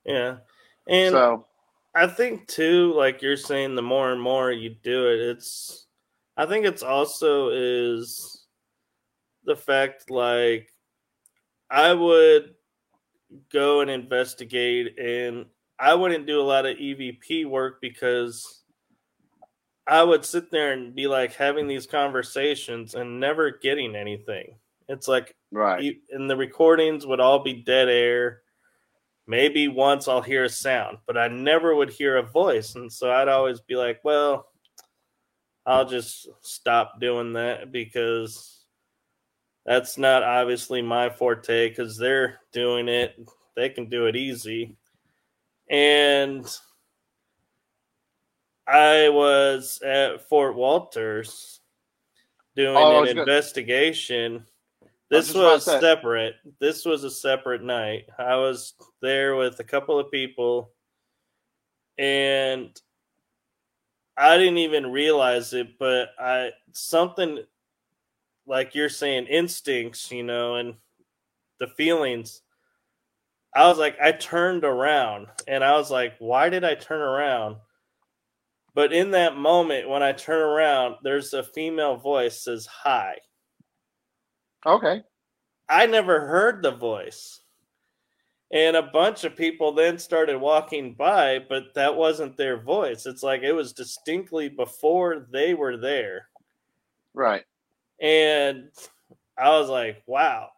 Yeah. And so I think too, like you're saying, the more and more you do it, it's. I think it's also is the fact like I would go and investigate, and I wouldn't do a lot of EVP work because I would sit there and be like having these conversations and never getting anything. It's like right, and the recordings would all be dead air. Maybe once I'll hear a sound, but I never would hear a voice. And so I'd always be like, well, I'll just stop doing that because that's not obviously my forte because they're doing it. They can do it easy. And I was at Fort Wolters doing Oh, an was investigation. was This about was separate. This was a separate night. I was there with a couple of people, and I didn't even realize it, but I something like you're saying instincts, you know, and the feelings. I was like, I turned around and I was like, why did I turn around? But in that moment, when I turn around, there's a female voice says hi. okay, I never heard the voice. And a bunch of people then started walking by, but that wasn't their voice. It's like it was distinctly before they were there. right, And I was like, wow.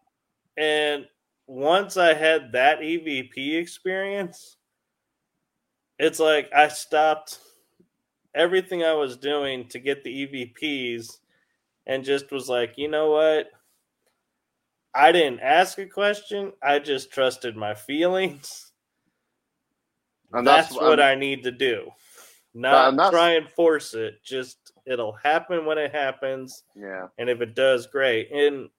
And once I had that EVP experience, it's like I stopped everything I was doing to get the EVPs and just was like, you know what? I didn't ask a question. I just trusted my feelings. and that's, that's, what um, I need to do. Not and try and force it. Just it'll happen when it happens. yeah, And if it does, great. And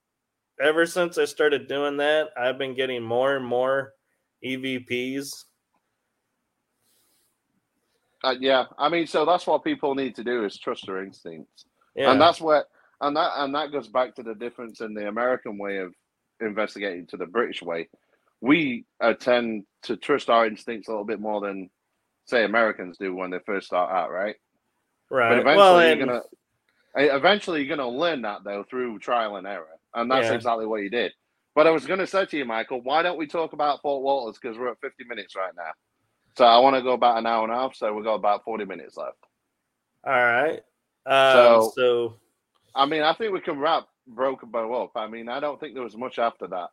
ever since I started doing that, I've been getting more and more EVPs. uh, yeah. I mean, so that's what people need to do is trust their instincts. Yeah. and that's what and that and that goes back to the difference in the American way of investigating to the British way. We uh, tend to trust our instincts a little bit more than say Americans do when they first start out, right? But eventually Well, you're gonna eventually, you're going to learn that though through trial and error, and that's Yeah. exactly what you did. But I was going to say to you, Michael, why don't we talk about Fort Wolters because we're at 50 minutes right now. So I want to go about an hour and a half, so we've got about 40 minutes left. All right. Um, So- so I mean, I think we can wrap Broken Bow up. I mean, I don't think there was much after that.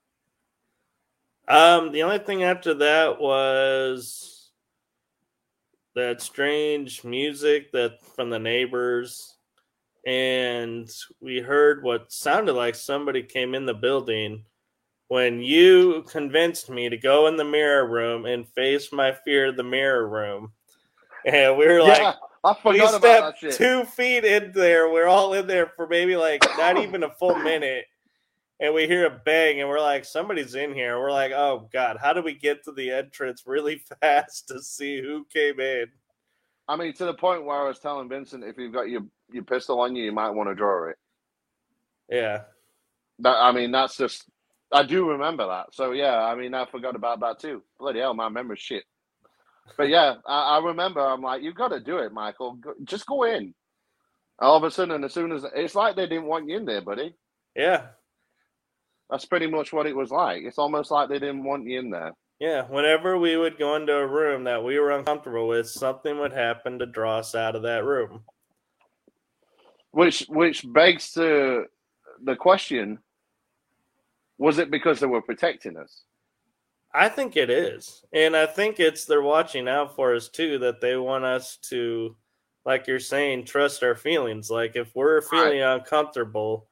Um, the only thing after that was that strange music that from the neighbors, and we heard what sounded like somebody came in the building when you convinced me to go in the mirror room and face my fear of the mirror room. And we were like, yeah, I we forgot about that stepped two feet in there. We're all in there for maybe like not even a full minute. And we hear a bang, and we're like, somebody's in here. We're like, oh God, how do we get to the entrance really fast to see who came in? I mean, to the point where I was telling Vincent, if you've got your, your pistol on you, you might want to draw it. Yeah. That I mean, that's just I do remember that. So yeah, I mean, I forgot about that too. Bloody hell, my memory's shit. But yeah, I, I remember. I'm like, you've got to do it, Michael. Go, just go in. All of a sudden, as soon as it's like they didn't want you in there, buddy. Yeah. That's pretty much what it was like. It's almost like they didn't want you in there. Yeah. Whenever we would go into a room that we were uncomfortable with, something would happen to draw us out of that room. Which which begs to the question: Was it because they were protecting us? I think it is. And I think it's they're watching out for us too, that they want us to, like you're saying, trust our feelings. Like if we're feeling uncomfortable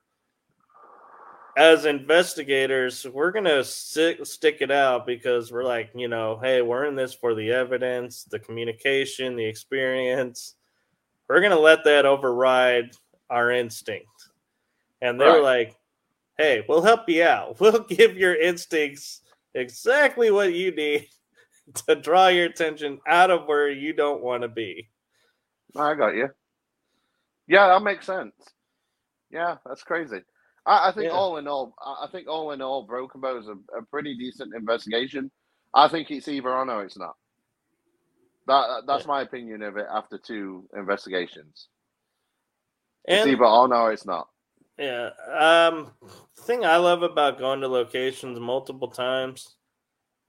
as investigators, we're going to stick, it out because we're like, you know, hey, we're in this for the evidence, the communication, the experience. We're going to let that override our instinct. And they're Right. like, hey, we'll help you out. We'll give your instincts exactly what you need to draw your attention out of where you don't want to be. I got you. Yeah, that makes sense. Yeah, that's crazy. I, I think Yeah. all in all, I think all in all, Broken Bow is a, a pretty decent investigation. I think it's either on or it's not. That that's my opinion of it after two investigations. It's either on or it's not. yeah, um, thing I love about going to locations multiple times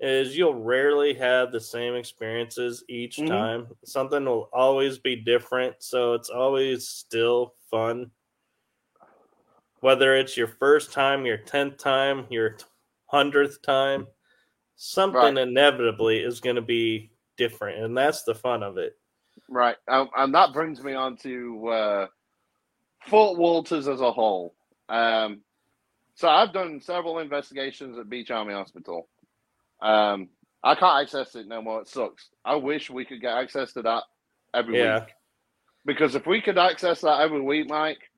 is you'll rarely have the same experiences each Mhm. time. Something will always be different, so it's always still fun. Whether it's your first time, your tenth time, your hundredth time, something Right. inevitably is going to be different, and that's the fun of it. Right, um, and that brings me on to uh, Fort Wolters as a whole. Um, so I've done several investigations at Beach Army Hospital. Um, I can't access it no more. It sucks. I wish we could get access to that every Yeah. week. Because if we could access that every week, Mike,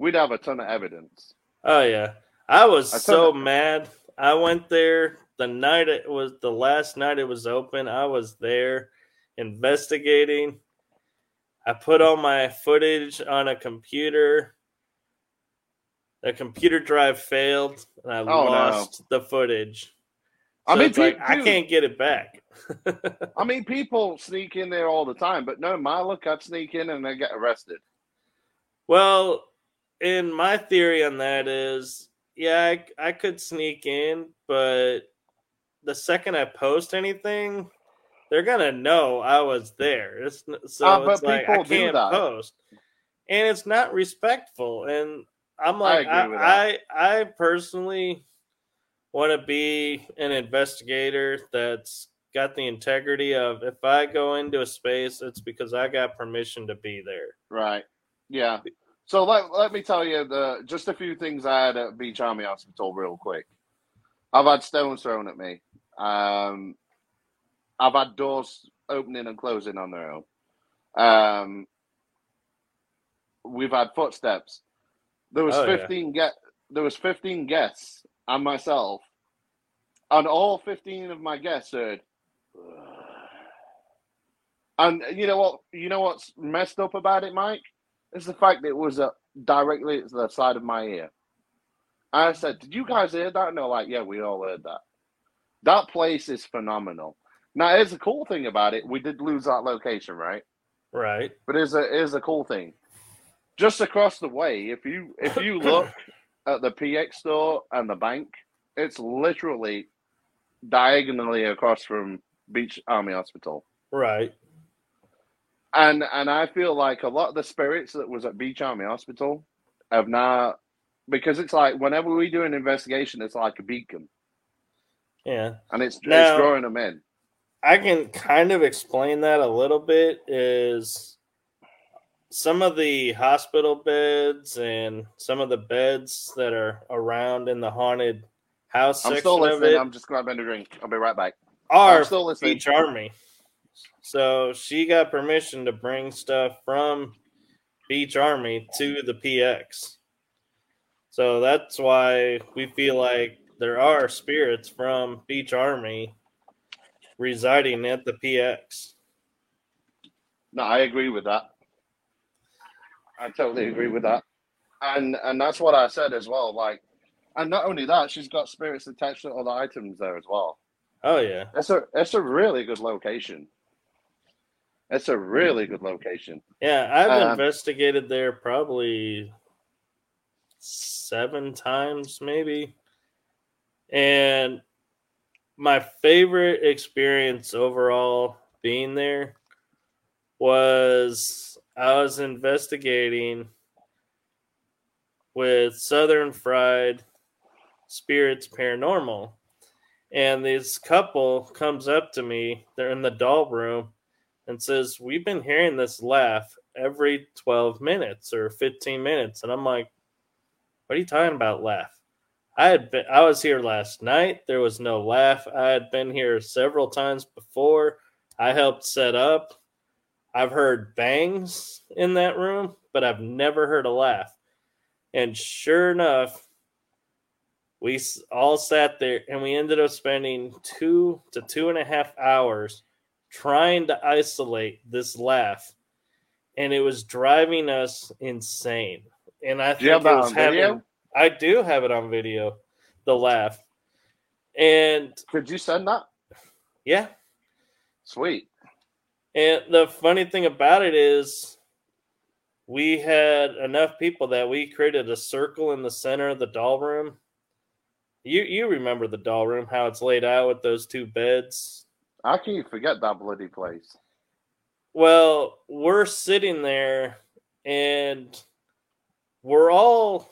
we'd have a ton of evidence. Oh yeah, I was so mad. I went there the night it was the last night it was open. I was there investigating. I put all my footage on a computer. The computer drive failed, and I Oh, no. lost the footage. I mean, it's like, I can't get it back. I mean, people sneak in there all the time, but no, my look, I'd sneak in and they get arrested. Well, and my theory on that is, yeah, I, I could sneak in, but the second I post anything, they're gonna know I was there. It's so Uh, it's like I people can't post, and it's not respectful. And I'm like, agree I I, I personally want to be an investigator that's got the integrity of if I go into a space, it's because I got permission to be there. Right. Yeah. So let, let me tell you the just a few things I had at Beach Army Hospital real quick. I've had stones thrown at me. Um, I've had doors opening and closing on their own. Um, we've had footsteps. There was Oh, yeah. fifteen get there was fifteen guests and myself, and all fifteen of my guests heard. And you know what? You know what's messed up about it, Mike? It's the fact that it was uh, directly to the side of my ear. I said, "Did you guys hear that?" And they're like, "Yeah, we all heard that." That place is phenomenal. Now, here's the cool thing about it: we did lose that location, right? Right. But here's a here's a cool thing: just across the way, if you if you look at the PX store and the bank, it's literally diagonally across from Beach Army Hospital. Right. And and I feel like a lot of the spirits that was at Beach Army Hospital have now because it's like whenever we do an investigation, it's like a beacon. Yeah. And it's Now- it's drawing them in. I can kind of explain that a little bit is some of the hospital beds and some of the beds that are around in the haunted house I'm section still of listening. it I'm just grabbing a drink. I'll be right back. are I'm still listening. Beach Army. So she got permission to bring stuff from Beach Army to the PX. So that's why we feel like there are spirits from Beach Army residing at the PX. No, I agree with that. I totally agree with that. And and that's what I said as well. Like, and not only that, she's got spirits attached to other items there as well. Oh yeah. It's a it's a really good location. It's a really good location. Yeah, I've Um, investigated there probably seven times, maybe. And my favorite experience overall being there was I was investigating with Southern Fried Spirits Paranormal. And this couple comes up to me, they're in the doll room, and says, We've been hearing this laugh every 12 minutes or 15 minutes. And I'm like, What are you talking about, laugh? I had been I was here last night. There was no laugh. I had been here several times before. I helped set up. I've heard bangs in that room, but I've never heard a laugh. And sure enough, we all sat there and we ended up spending two to two and a half hours trying to isolate this laugh. And it was driving us insane. And I think it was on video? having I do have it on video, the laugh. And Could you send that? yeah, Sweet. and the funny thing about it is we had enough people that we created a circle in the center of the doll room. You you remember the doll room, how it's laid out with those two beds? How can you forget that bloody place? Well, we're sitting there and we're all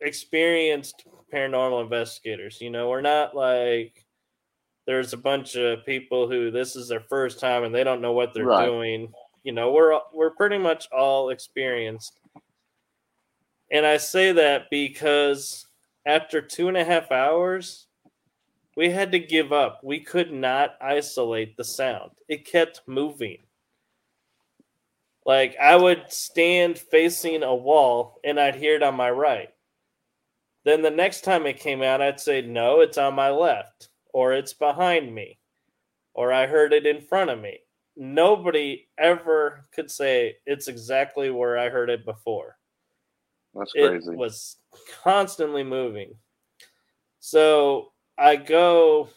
experienced paranormal investigators. You know, we're not like there's a bunch of people who this is their first time and they don't know what they're Right. doing. You know, we're we're pretty much all experienced. And I say that because after two and a half hours, we had to give up. We could not isolate the sound. It kept moving. Like I would stand facing a wall and I'd hear it on my right. Then the next time it came out, I'd say, no, it's on my left, or it's behind me, or I heard it in front of me. Nobody ever could say it's exactly where I heard it before That's crazy. it was constantly moving. So I go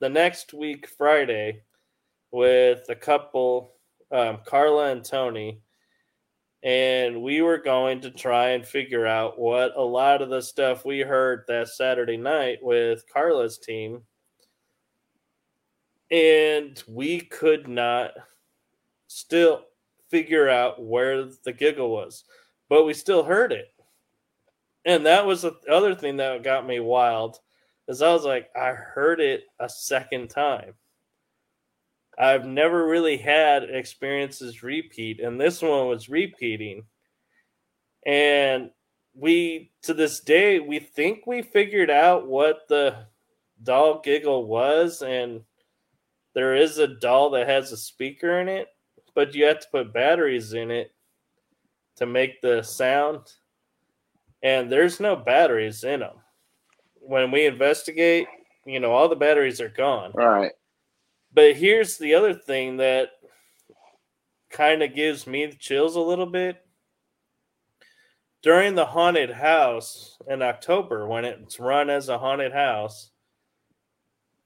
the next week Friday with a couple, um, Carla and Tony, and we were going to try and figure out what a lot of the stuff we heard that Saturday night with Carla's team. And we could not still figure out where the giggle was but we still heard it. And that was the other thing that got me wild is I was like, I heard it a second time. I've never really had experiences repeat, and this one was repeating. And we, to this day, we think we figured out what the doll giggle was, and there is a doll that has a speaker in it, but you have to put batteries in it to make the sound, and there's no batteries in them. When we investigate, you know, all the batteries are gone. All right. But here's the other thing that kind of gives me the chills a little bit. During the haunted house in October, when it's run as a haunted house,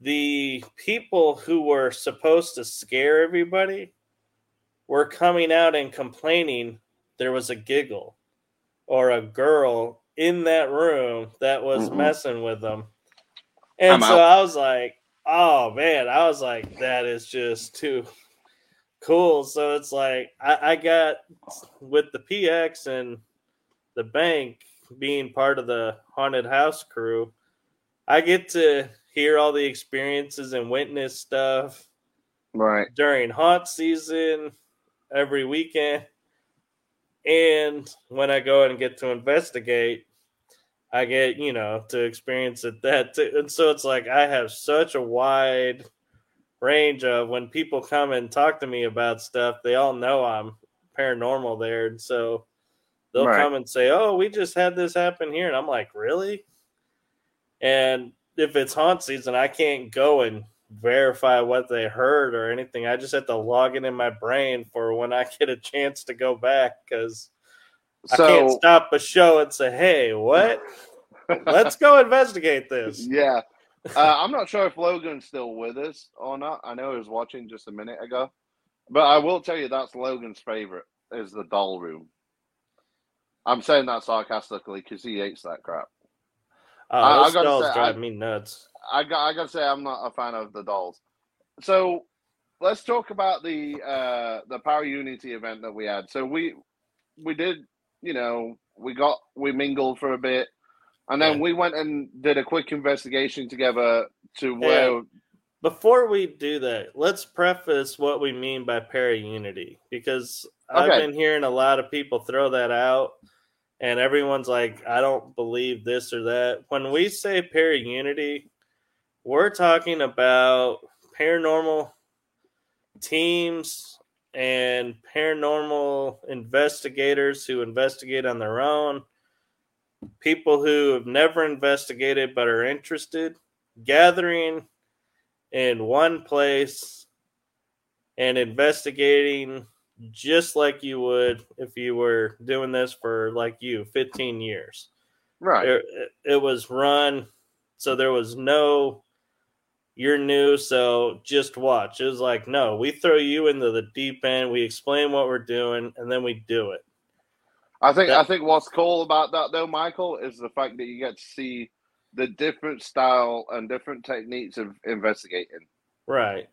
the people who were supposed to scare everybody were coming out and complaining there was a giggle or a girl in that room that was Mm-mm. messing with them. And I'm so out. I was like, oh man, I was like, that is just too cool. So it's like I, I got with the PX and the bank being part of the haunted house crew, I get to hear all the experiences and witness stuff Right. during haunt season every weekend. And when I go and get to investigate, I get, you know, to experience it that too. And so it's like I have such a wide range of when people come and talk to me about stuff, they all know I'm paranormal there. And so they'll Right. come and say, Oh, we just had this happen here. And I'm like, Really? And if it's haunt season, I can't go and verify what they heard or anything. I just have to log it in my brain for when I get a chance to go back because I can't stop a show and say, "Hey, what? Let's go investigate this." yeah. Uh, I'm not sure if Logan's still with us or not. I know he was watching just a minute ago. But I will tell you that's Logan's favorite is the doll room. I'm saying that sarcastically because he hates that crap. Oh, I- I those dolls say, drive I- me nuts. I got I gotta say I'm not a fan of the dolls. So let's talk about the uh the Para-Unity event that we had. So we we did, you know, we got we mingled for a bit and then Yeah. we went and did a quick investigation together to where Before we do that, let's preface what we mean by para-unity because I've been hearing a lot of people throw that out, and everyone's like, "I don't believe this or that." When we say para-unity, we're talking about paranormal teams and paranormal investigators who investigate on their own, people who have never investigated but are interested, gathering in one place and investigating just like you would if you were doing this for like you 15 years right. it, it was run so there was no you're new so just watch it was like no we throw you into the deep end we explain what we're doing and then we do it I think I think what's cool about that though, Michael, is the fact that you get to see the different style and different techniques of investigating. right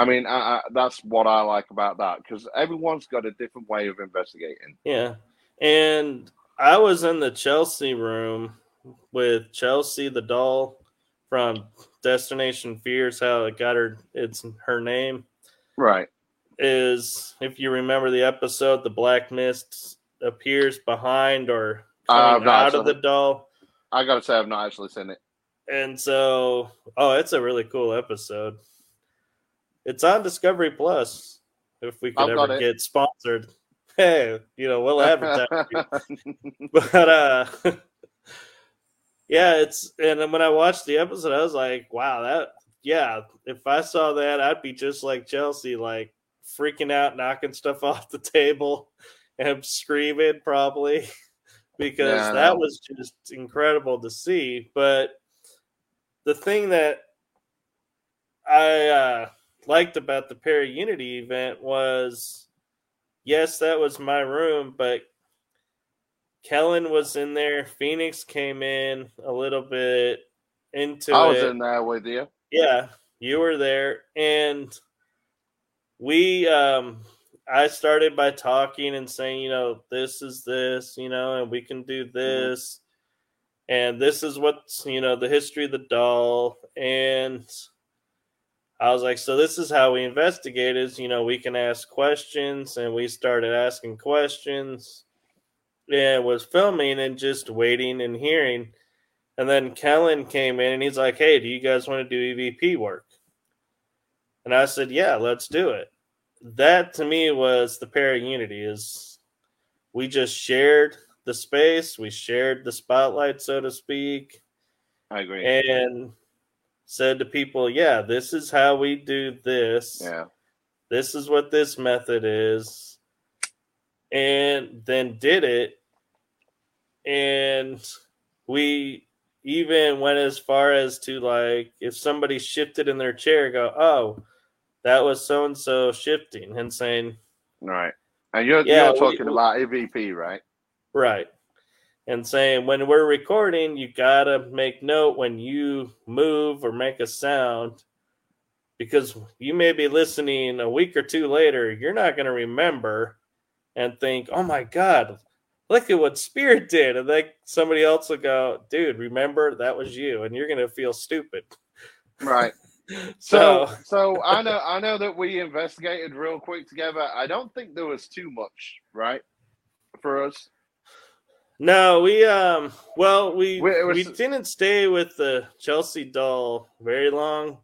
I mean, I, I, that's what I like about that because everyone's got a different way of investigating. Yeah. And I was in the Chelsea room with Chelsea the doll from Destination Fears, how it got her it's her name. Right. Is if you remember the episode, the black mist appears behind or coming out of the doll. I gotta say, I've not actually seen it. And so oh, it's a really cool episode. It's on Discovery Plus. If we could I've ever get sponsored. Hey, you know, we'll advertise. but uh yeah it's and then when i watched the episode i was like wow that yeah if i saw that i'd be just like chelsea like freaking out knocking stuff off the table and screaming probably because Yeah, that was just incredible to see but the thing that i uh liked about the para unity event was yes that was my room but Kellen was in there. Phoenix came in a little bit into I was it. in there with you. Yeah, you were there, and we. um I started by talking and saying, you know, this is this, you know, and we can do this, and this is what's, you know, the history of the doll, and I was like, so this is how we investigate is, you know, we can ask questions, and we started asking questions and was filming and just waiting and hearing. And then Kellen came in and he's like, Hey, do you guys want to do EVP work? And I said, Yeah, let's do it. That to me was the para unity is we just shared the space, we shared the spotlight, so to speak, I agree. and said to people, Yeah, this is how we do this yeah. this is what this method is and then did it and we even went as far as to like if somebody shifted in their chair go oh that was so and so shifting and saying Right. And you're, Yeah, you're talking we- about EVP, right? Right. And saying when we're recording, you gotta make note when you move or make a sound because you may be listening a week or two later, you're not gonna remember and think, oh my God, look at what Spirit did. And then somebody else will go, dude, remember that was you. And you're gonna feel stupid. Right. So, So, so I know, I know that we investigated real quick together. I don't think there was too much, right, for us. No, we um well we We- it was- we didn't stay with the Chelsea doll very long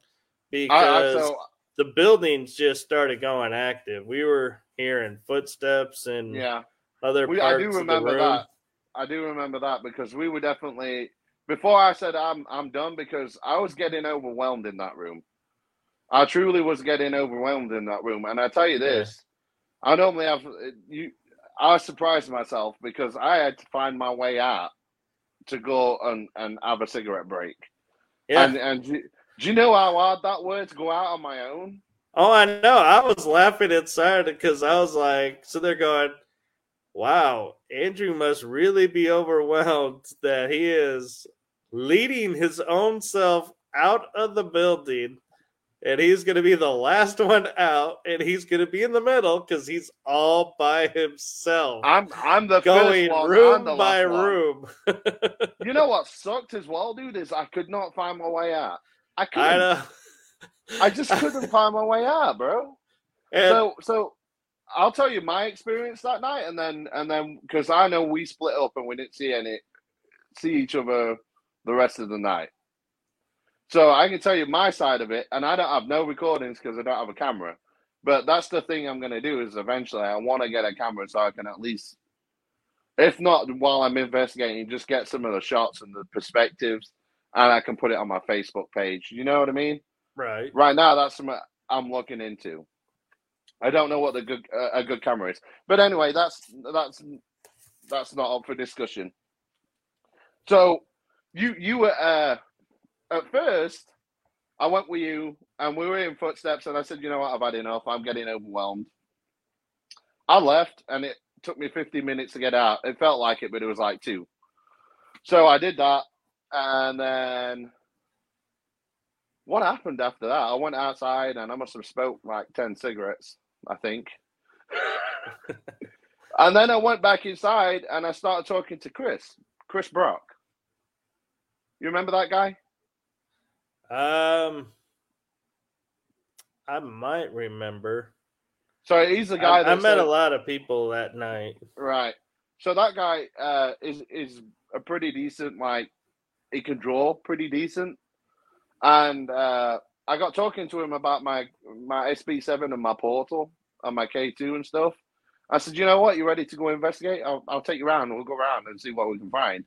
I, I, because so the buildings just started going active. We were hearing footsteps and yeah, other we, I parts do of the remember room. that. I do remember that because we were definitely before I said I'm I'm done because I was getting overwhelmed in that room. I truly was getting overwhelmed in that room, and I tell you this, I normally have you. I was surprised myself because I had to find my way out to go and, and have a cigarette break. Yeah. And and do, do you know how hard that was to go out on my own? oh, I know. I was laughing inside because I was like, so they're going, "Wow, Andrew must really be overwhelmed that he is leading his own self out of the building." And he's going to be the last one out, and he's going to be in the middle because he's all by himself. I'm I'm the going room the by room. You know what sucked as well, dude, is I could not find my way out. I couldn't. I I, just couldn't find my way out, bro. And So so I'll tell you my experience that night, and then and then because I know we split up and we didn't see any see each other the rest of the night. So I can tell you my side of it, and I don't have no recordings because I don't have a camera. But that's the thing I'm gonna do is eventually I want to get a camera so I can at least, if not while I'm investigating, just get some of the shots and the perspectives, and I can put it on my Facebook page. You know what I mean? right. Right now, that's something I'm looking into. I don't know what the good uh, a good camera is, but anyway, that's that's that's not up for discussion. So you you were uh, at first, I went with you, and we were in footsteps, and I said, you know what, I've had enough. I'm getting overwhelmed. I left, and it took me 15 minutes to get out. It felt like it, but it was like two. So I did that, and then what happened after that? I went outside and I must have smoked like 10 cigarettes, I think. and then I went back inside and I started talking to Chris, Chris Brock. You remember that guy? Um, I might remember. So he's the guy I, that I met said- a lot of people that night. Right. So that guy uh, is is a pretty decent. Like he can draw pretty decent, and uh, I got talking to him about my my SB seven and my portal and my K two and stuff. I said, you know what? You ready to go investigate? I'll I'll take you around. We'll go around and see what we can find.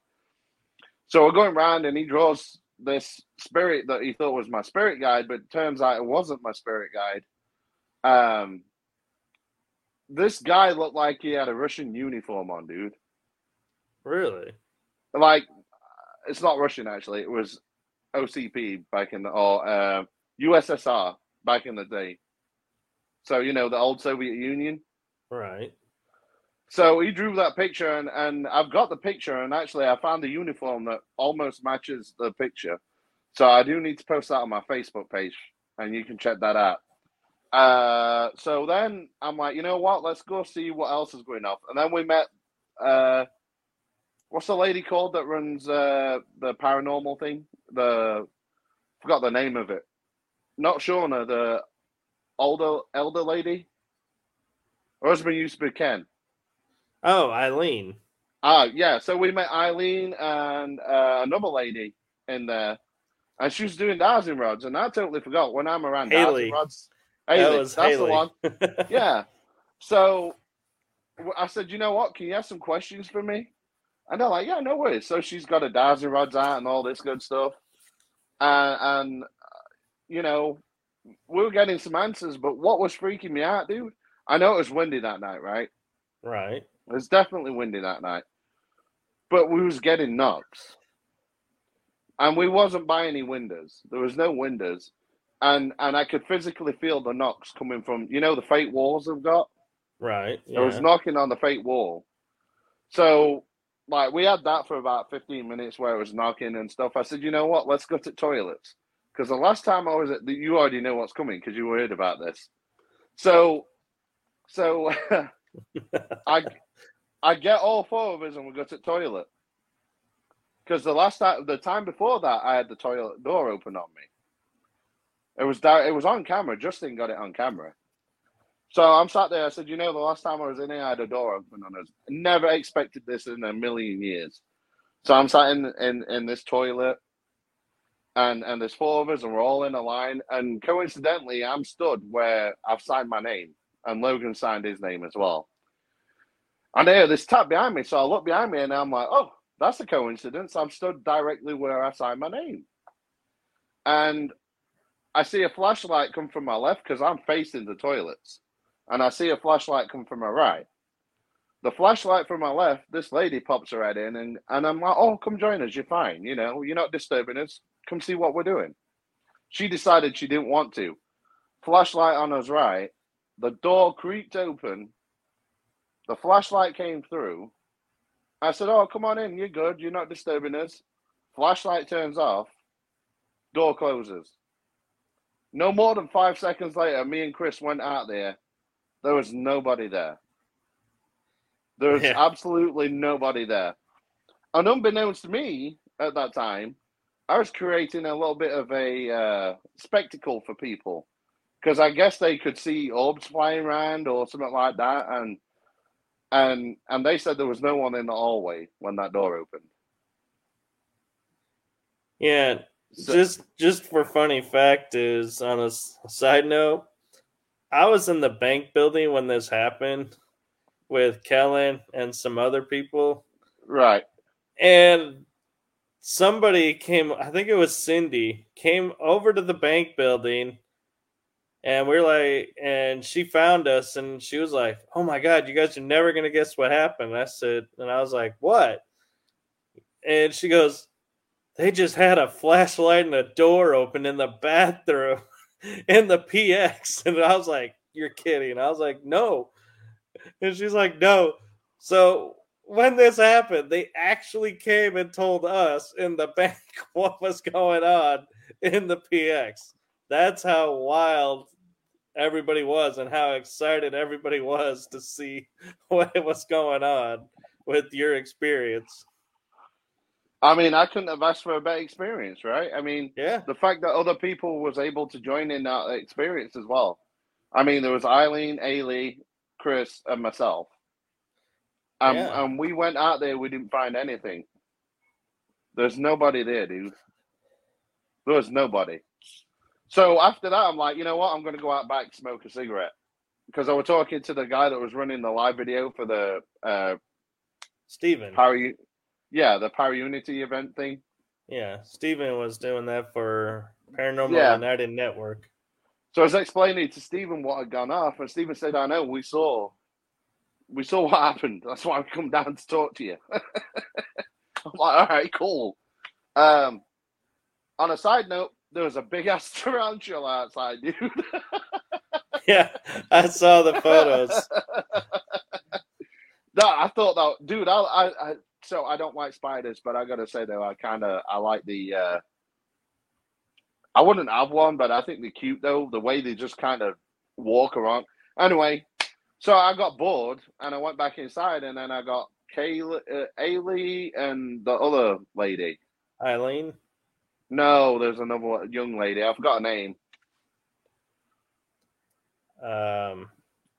So we're going around, and he draws this spirit that he thought was my spirit guide, but turns out it wasn't my spirit guide. Um, this guy looked like he had a Russian uniform on, dude. Really? Like, it's not Russian actually. It was OCP back in the or uh, USSR back in the day. So you know the old Soviet Union. Right. So he drew that picture, and, and I've got the picture, and actually I found the uniform that almost matches the picture. So I do need to post that on my Facebook page, and you can check that out. Uh, so then I'm like, you know what? Let's go see what else is going on. And then we met. Uh, what's the lady called that runs uh, the paranormal thing? The forgot the name of it. Not Shauna, the older elder lady. Her husband used to be Ken. Oh, Eileen. Ah, yeah. So we met Eileen and uh, another lady in there, and she was doing dowsing rods, and I totally forgot when I'm around Haley. dowsing rods. That was that's Haley. the one. Yeah. So I said, you know what? Can you have some questions for me? And they're like, yeah, no worries. So she's got her dowsing rods out and all this good stuff, uh, and uh, you know, we were getting some answers. But what was freaking me out, dude? I know it was windy that night, right? right. It was definitely windy that night. But we was getting knocks. And we wasn't by any windows. There was no windows. And and I could physically feel the knocks coming from you know the fake walls I've got? Right. Yeah. It was knocking on the fake wall. So, like, we had that for about 15 minutes where it was knocking and stuff. I said, you know what? Let's go to toilets. Because the last time I was at the, you already know what's coming because you heard about this. So, so I, I get all four of us and we go to the toilet. Because the last time, the time before that, I had the toilet door open on me. It was di- it was on camera. Justin got it on camera. So I'm sat there. I said, you know, the last time I was in here, I had a door open on us. Never expected this in a million years. So I'm sat in in, in this toilet, and and there's four of us, and we're all in a line. And coincidentally, I'm stood where I've signed my name, and Logan signed his name as well. And I hear this tap behind me, so I look behind me, and I'm like, oh, that's a coincidence. I'm stood directly where I signed my name, and I see a flashlight come from my left because I'm facing the toilets and I see a flashlight come from my right. The flashlight from my left, this lady pops her head in, and, and I'm like, oh, come join us. You're fine. You know, you're not disturbing us. Come see what we're doing. She decided she didn't want to. Flashlight on us right. The door creaked open. The flashlight came through. I said, oh, come on in. You're good. You're not disturbing us. Flashlight turns off. Door closes. No more than five seconds later, me and Chris went out there there was nobody there. There was Yeah. absolutely nobody there. And unbeknownst to me at that time, I was creating a little bit of a uh, spectacle for people because I guess they could see orbs flying around or something like that, and and and they said there was no one in the hallway when that door opened. Yeah, So- just just for funny fact is on a side note, I was in the bank building when this happened with Kellen and some other people, Right. and somebody came. I think it was Cindy came over to the bank building, and we are like, and she found us, and she was like, "Oh my god, you guys are never gonna guess what happened." I said, and I was like, "What?" And she goes, they just had a flashlight and a door open in the bathroom in the PX. And I was like, You're kidding. I was like, No. And she's like, No. So when this happened, they actually came and told us in the bank what was going on in the PX. That's how wild everybody was and how excited everybody was to see what was going on with your experience. I mean, I couldn't have asked for a better experience, right? I mean, Yeah. the fact that other people was able to join in that experience as well. I mean, there was Eileen, Ailey, Chris, and myself. Um, Yeah. And we went out there, we didn't find anything. There's nobody there, dude. There was nobody. So after that, I'm like, you know what? I'm going to go out back, smoke a cigarette. Because I was talking to the guy that was running the live video for the uh, Steven. Power, yeah, the Para-Unity event thing. Yeah, Steven was doing that for Paranormal Yeah. United Network. So I was explaining to Stephen what had gone off, and Stephen said, "I know. We saw, we saw what happened. That's why I've come down to talk to you." I'm like, "All right, cool." Um, on a side note, there was a big ass tarantula outside, dude. Yeah, I saw the photos. no, I thought that, dude. I, I, I, so I don't like spiders, but I gotta say though, I kind of, I like the. uh I wouldn't have one, but I think they're cute though. The way they just kind of walk around. Anyway, so I got bored and I went back inside, and then I got Kaylee, uh, Ailey, and the other lady. Eileen. No, there's another one- young lady. I forgot her name. Um,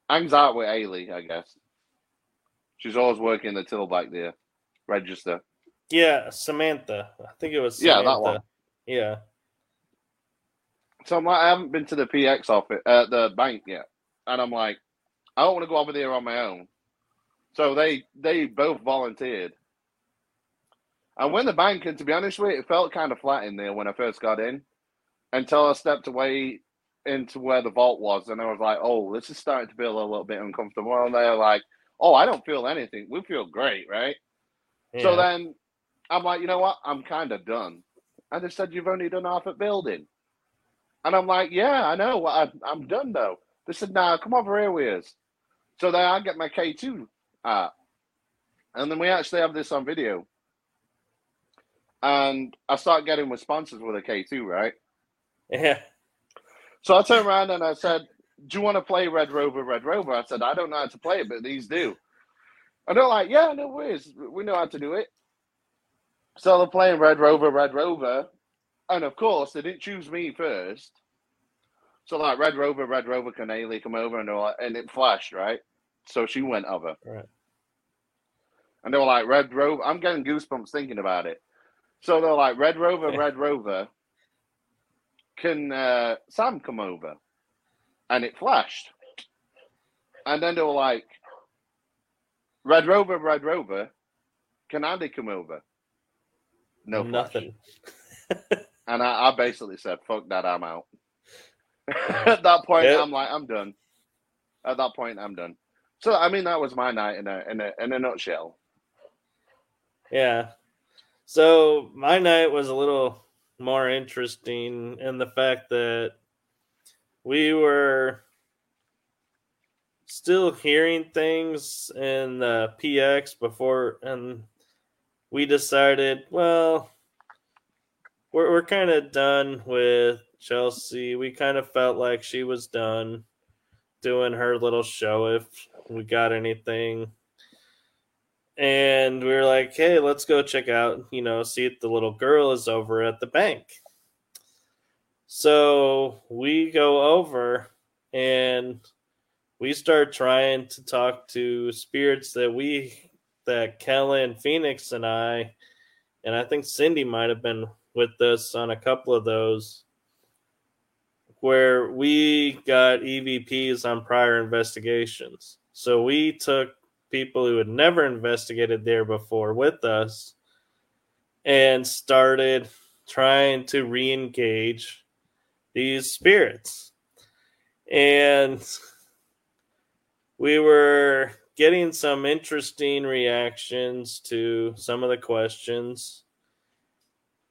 Hangs out with Ailey, I guess. She's always working the till back there, register. yeah, Samantha. I think it was Yeah, that one. Yeah. So I'm like, I haven't been to the PX office, uh, the bank yet, and I'm like, I don't want to go over there on my own. So they they both volunteered. And when the bank, and to be honest with you, it felt kind of flat in there when I first got in, until I stepped away into where the vault was, and I was like, oh, this is starting to feel a little bit uncomfortable. And they're like, oh, I don't feel anything. We feel great, right? So then I'm like, you know what? I'm kind of done. And they said, you've only done half a building. And I'm like, yeah, I know. I, I'm done though. They said, nah, come over here with us. So then I get my K2 out. And then we actually have this on video. And I start getting responses with a K2, right? Yeah. So I turned around and I said, Do you want to play Red Rover, Red Rover? I said, I don't know how to play it, but these do. And they're like, Yeah, no worries. We know how to do it. So they're playing Red Rover, Red Rover. And of course, they didn't choose me first. So like Red Rover, Red Rover, can Ailey come over? And like, and it flashed, right? So she went over. Right. And they were like, Red Rover. I'm getting goosebumps thinking about it. So they're like, Red Rover. Red Rover. Can uh, Sam come over? And it flashed. And then they were like, Red Rover, Red Rover. Can Andy come over? No, flash. Nothing. And I, I basically said, fuck that, I'm out. At that point, Yeah. I'm like, I'm done. At that point, I'm done. So, I mean, that was my night in a, in a, in a nutshell. Yeah. So my night was a little more interesting in the fact that we were still hearing things in the PX before, and we decided, well, we're, we're kind of done with Chelsea. We kind of felt like she was done doing her little show if we got anything and we were like, "Hey, let's go check out, you know, see if the little girl is over at the bank." So we go over and we start trying to talk to spirits that we that Kellen, Phoenix, and I, and I think Cindy might have been with us on a couple of those, where we got EVPs on prior investigations. So we took people who had never investigated there before with us and started trying to re-engage these spirits. And we were getting some interesting reactions to some of the questions.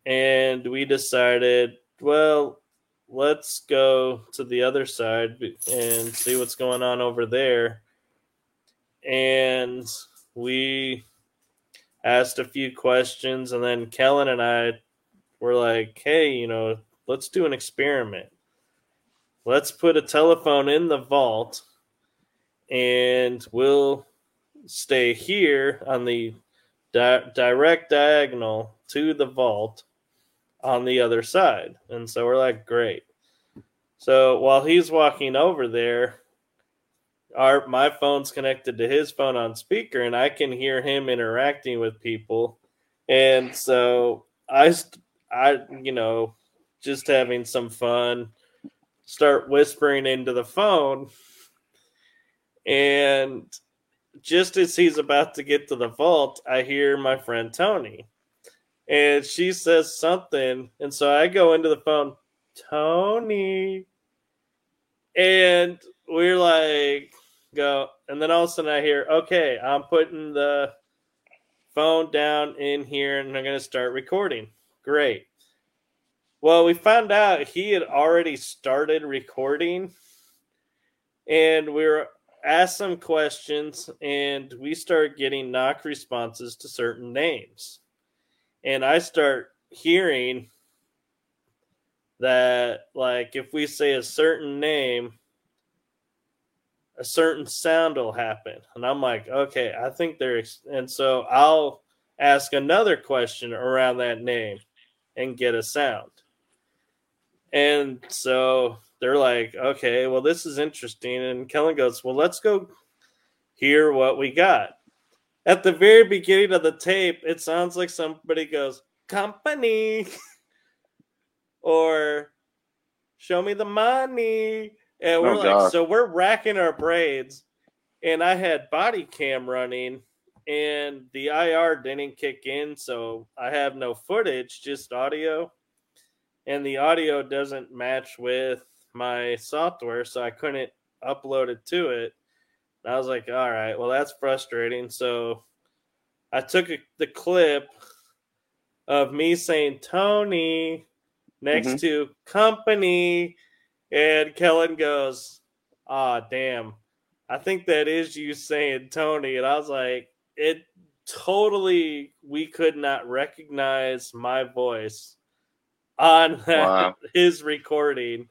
And we decided well let's go to the other side and see what's going on over there and we asked a few questions and then kellen and i were like hey you know let's do an experiment. Let's put a telephone in the vault and we'll stay here on the di- direct diagonal to the vault on the other side. And so we're like great. So while he's walking over there our my phone's connected to his phone on speaker and I can hear him interacting with people. And so I I you know just having some fun start whispering into the phone and just as he's about to get to the vault, I hear my friend Tony. And she says something and so I go into the phone, Tony. And we're like go and then all of a sudden i hear okay i'm putting the phone down in here and i'm going to start recording. Great. Well we found out he had already started recording and we were asked some questions and we start getting knock responses to certain names. And i start hearing that like if we say a certain name a certain sound will happen. And i'm like okay i think they're ex-. and so i'll ask another question around that name and get a sound. And so they're like okay well this is interesting. And kellen goes well let's go hear what we got. At the very beginning of the tape it sounds like somebody goes company. Or show me the money and we're Oh, like, God. so we're racking our braids, and I had body cam running, and the IR didn't kick in, so I have no footage, just audio, and the audio doesn't match with my software, so I couldn't upload it to it. And I was like, all right, well that's frustrating. So I took a, the clip of me saying Tony next Mhm. to company and Kellen goes, "Ah, damn, I think that is you saying Tony. And I was like, it totally, we could not recognize my voice on wow. his recording.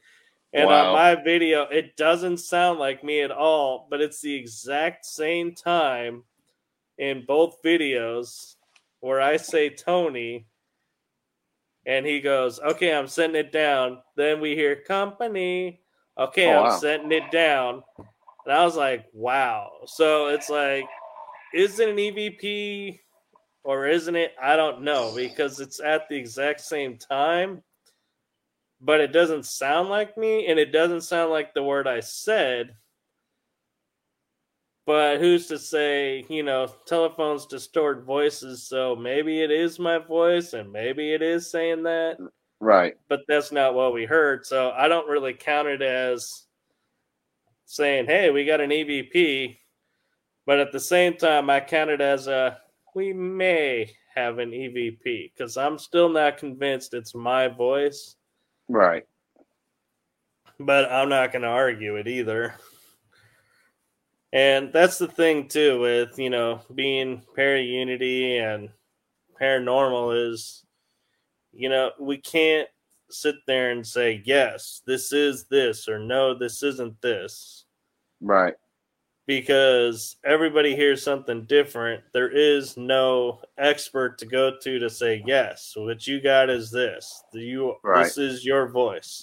And wow. on my video, it doesn't sound like me at all, but it's the exact same time in both videos where I say Tony and he goes, Okay, I'm setting it down. Then we hear company. Okay, oh, I'm wow. setting it down. And I was like, Wow. So it's like, is it an EVP or isn't it? I don't know because it's at the exact same time but it doesn't sound like me and it doesn't sound like the word I said. But who's to say, you know, telephones distort voices, so maybe it is my voice and maybe it is saying that. Right. But that's not what we heard. So I don't really count it as saying, hey, we got an EVP. But at the same time, I count it as a we may have an EVP because I'm still not convinced it's my voice. Right. But I'm not going to argue it either. And that's the thing too with, you know, being para-unity and paranormal is you know, we can't sit there and say yes, this is this or no, this isn't this. Right because everybody hears something different. There is no expert to go to to say yes. What you got is this. You right. this is your voice.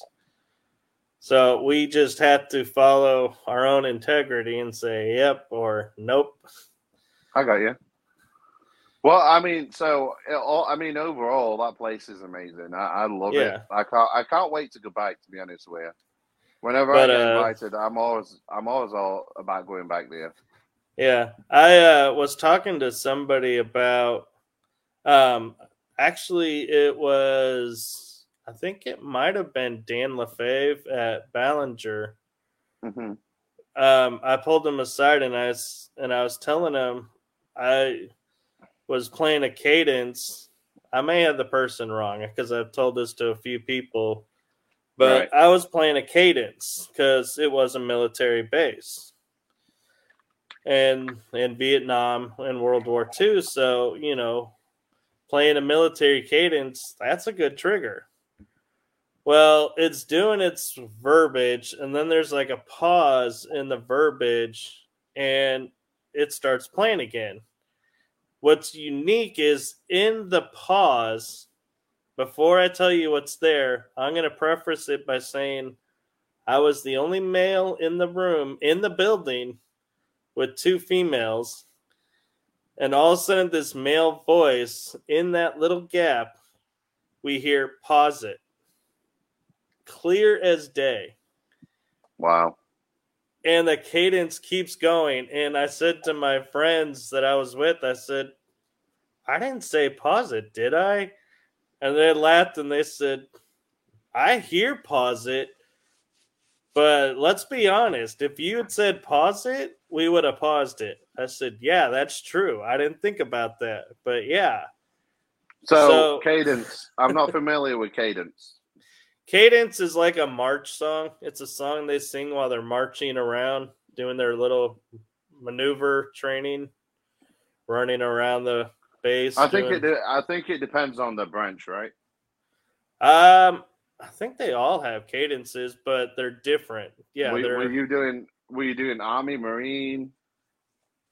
So we just have to follow our own integrity and say yep or nope. I got you. Well, I mean, so I mean, overall, that place is amazing. I, I love yeah. it. I can't. I can't wait to go back. To be honest with you. Whenever but, I get uh, invited, I'm always I'm always all about going back there. Yeah, I uh, was talking to somebody about. Um, actually, it was I think it might have been Dan Lefebvre at Ballinger. Mm-hmm. Um, I pulled him aside and I was, and I was telling him I was playing a cadence. I may have the person wrong because I've told this to a few people but right. I was playing a cadence because it was a military base. And in Vietnam and World War II, so you know, playing a military cadence, that's a good trigger. Well, it's doing its verbiage, and then there's like a pause in the verbiage, and it starts playing again. What's unique is in the pause, before I tell you what's there, I'm going to preface it by saying I was the only male in the room, in the building, with two females. And all of a sudden, this male voice in that little gap, we hear pause it. Clear as day. Wow. And the cadence keeps going. And I said to my friends that I was with, I said, I didn't say pause it, did I? And they laughed and they said, I hear pause it, but let's be honest. If you had said pause it, we would have paused it. I said, Yeah, that's true. I didn't think about that. But yeah. So, so cadence. I'm not familiar with cadence. Cadence is like a march song. It's a song they sing while they're marching around, doing their little maneuver training, running around the base. I think doing... it. I think it depends on the branch, right? Um, I think they all have cadences, but they're different. Yeah, were, they're... were you doing? Were you doing Army, Marine?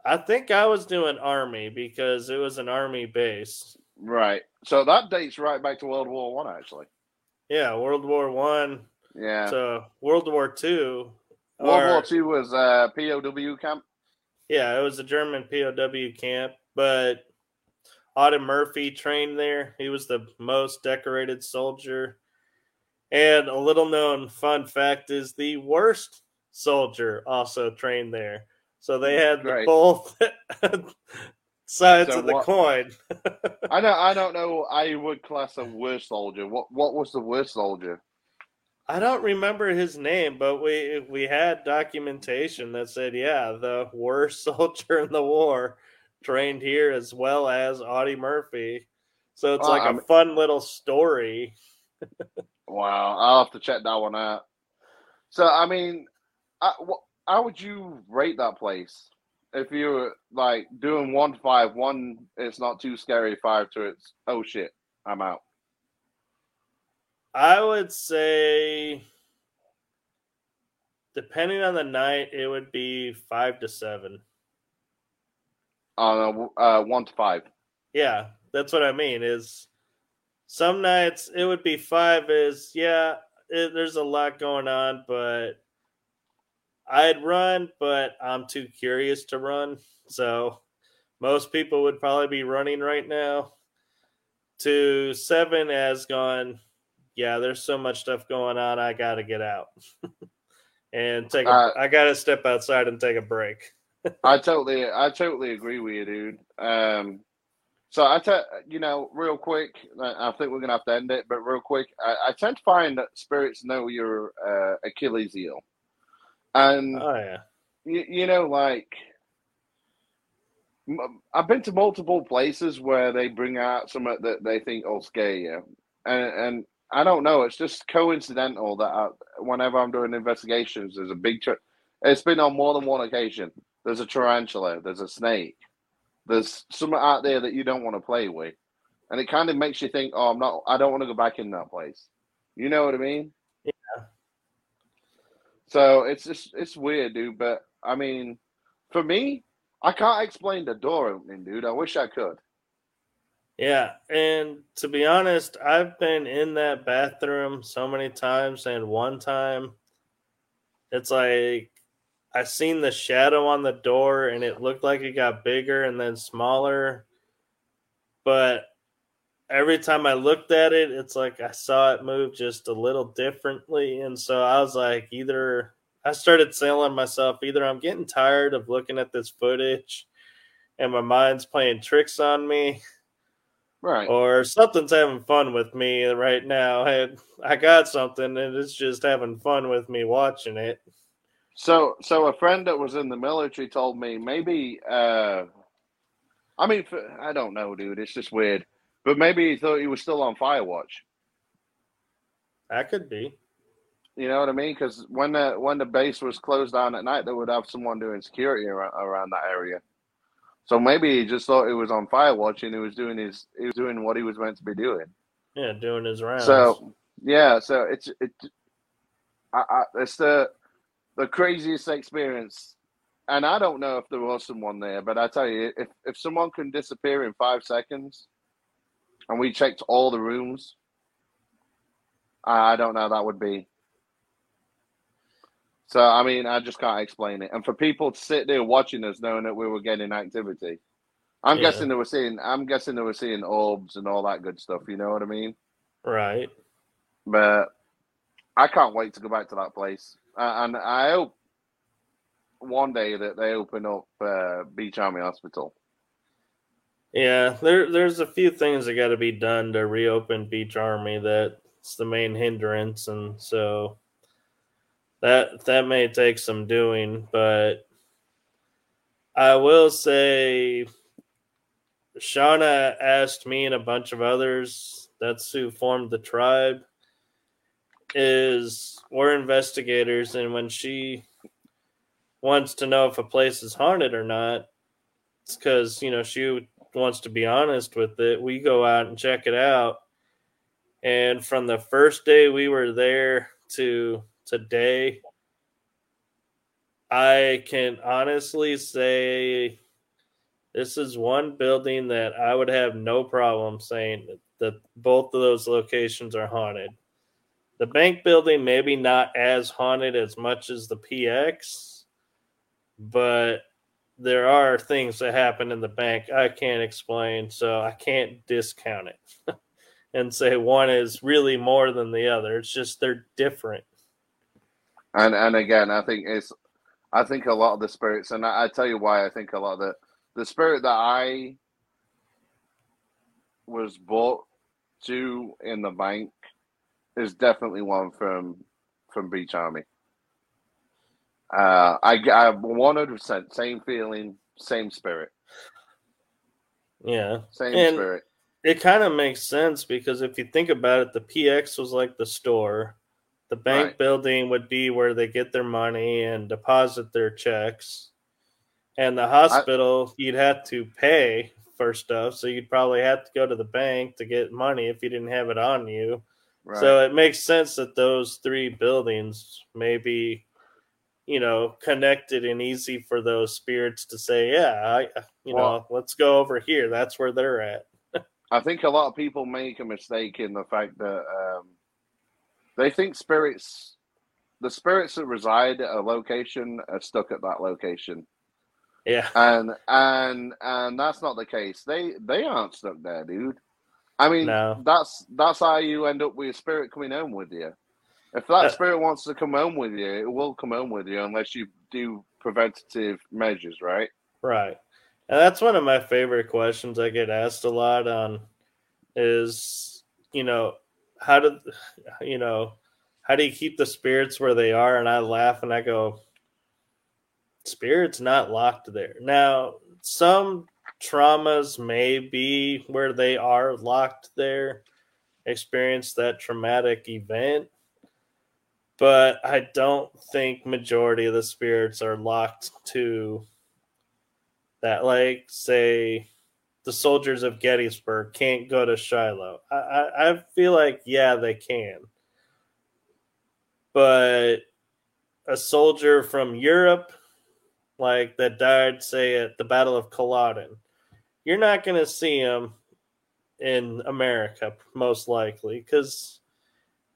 I think I was doing Army because it was an Army base. Right. So that dates right back to World War One, actually. Yeah, World War One. Yeah. So World War Two. World or... War Two was uh, a POW camp. Yeah, it was a German POW camp, but Audie Murphy trained there. He was the most decorated soldier. And a little known fun fact is the worst soldier also trained there. So they had both sides so of the what, coin. I don't I don't know I would class a worst soldier. What what was the worst soldier? I don't remember his name, but we we had documentation that said, yeah, the worst soldier in the war trained here as well as Audie Murphy. So it's like a fun little story. wow, I'll have to check that one out. So I mean, I, how would you rate that place? If you're like doing one to five, one it's not too scary, five to it's oh shit, I'm out. I would say, depending on the night, it would be five to seven. On a uh, one to five. Yeah, that's what I mean. Is some nights it would be five. Is yeah, it, there's a lot going on, but I'd run, but I'm too curious to run. So most people would probably be running right now. To seven has gone. Yeah, there's so much stuff going on. I got to get out and take. A, uh, I got to step outside and take a break. I totally, I totally agree with you, dude. Um, so I tell you know, real quick, I think we're gonna have to end it, but real quick, I, I tend to find that spirits know your uh, Achilles heel, and oh yeah, you, you know, like I've been to multiple places where they bring out something that they think will scare you, and and I don't know, it's just coincidental that I, whenever I'm doing investigations, there's a big. Tra- it's been on more than one occasion. There's a tarantula. There's a snake there's something out there that you don't want to play with, and it kind of makes you think, "Oh, I'm not. I don't want to go back in that place." You know what I mean? So it's just it's weird, dude. But I mean, for me, I can't explain the door opening, dude. I wish I could. Yeah, and to be honest, I've been in that bathroom so many times, and one time, it's like I seen the shadow on the door and it looked like it got bigger and then smaller. But every time I looked at it, it's like I saw it move just a little differently. And so I was like, either I started selling myself, either I'm getting tired of looking at this footage and my mind's playing tricks on me. Right. Or something's having fun with me right now. And I got something and it's just having fun with me watching it. So, so a friend that was in the military told me maybe. Uh, I mean, I don't know, dude. It's just weird. But maybe he thought he was still on Firewatch. That could be. You know what I mean? Because when the when the base was closed down at night, they would have someone doing security around, around that area. So maybe he just thought he was on Firewatch and he was doing his he was doing what he was meant to be doing. Yeah, doing his rounds. So yeah, so it's it. I, I, it's the the craziest experience. And I don't know if there was someone there, but I tell you, if, if someone can disappear in five seconds and we checked all the rooms, I don't know that would be. So I mean, I just can't explain it. And for people to sit there watching us, knowing that we were getting activity, I'm yeah. guessing they were seeing. I'm guessing they were seeing orbs and all that good stuff. You know what I mean? Right. But I can't wait to go back to that place uh, and I hope one day that they open up uh, Beach Army Hospital. Yeah, there there's a few things that got to be done to reopen Beach Army. That's the main hindrance, and so that that may take some doing. But I will say, Shauna asked me and a bunch of others. That's who formed the tribe is we're investigators, and when she wants to know if a place is haunted or not, it's because you know she wants to be honest with it. We go out and check it out, and from the first day we were there to today, I can honestly say this is one building that I would have no problem saying that both of those locations are haunted. The bank building maybe not as haunted as much as the PX, but there are things that happen in the bank I can't explain, so I can't discount it and say one is really more than the other. It's just they're different. And and again, I think it's I think a lot of the spirits, and I, I tell you why I think a lot of the the spirit that I was bought to in the bank is definitely one from from Beach Army. Uh, I I one hundred percent same feeling, same spirit. Yeah, same and spirit. It kind of makes sense because if you think about it, the PX was like the store, The bank Right. building would be where they get their money and deposit their checks. And the hospital, you'd have to pay for stuff. So you'd probably have to go to the bank to get money if you didn't have it on you. Right. So it makes sense that those three buildings may be, you know, connected and easy for those spirits to say, yeah, I, you Well- know, let's go over here. That's where they're at. I think a lot of people make a mistake in the fact that um, they think spirits, the spirits that reside at a location, are stuck at that location, Yeah. and and and that's not the case. They they aren't stuck there, dude. I mean, No. that's that's how you end up with a spirit coming home with you. If that Uh, spirit wants to come home with you, it will come home with you unless you do preventative measures, right? Right. And that's one of my favorite questions I get asked a lot on is, you know, how do you know, how do you keep the spirits where they are? And I laugh and I go, spirits not locked there. Now, some traumas may be where they are locked there, experience that traumatic event. But I don't think majority of the spirits are locked to that like say the soldiers of Gettysburg can't go to Shiloh. I, I, I feel like yeah they can. But a soldier from Europe, like that died, say at the Battle of Culloden, you're not gonna see him in America, most likely, because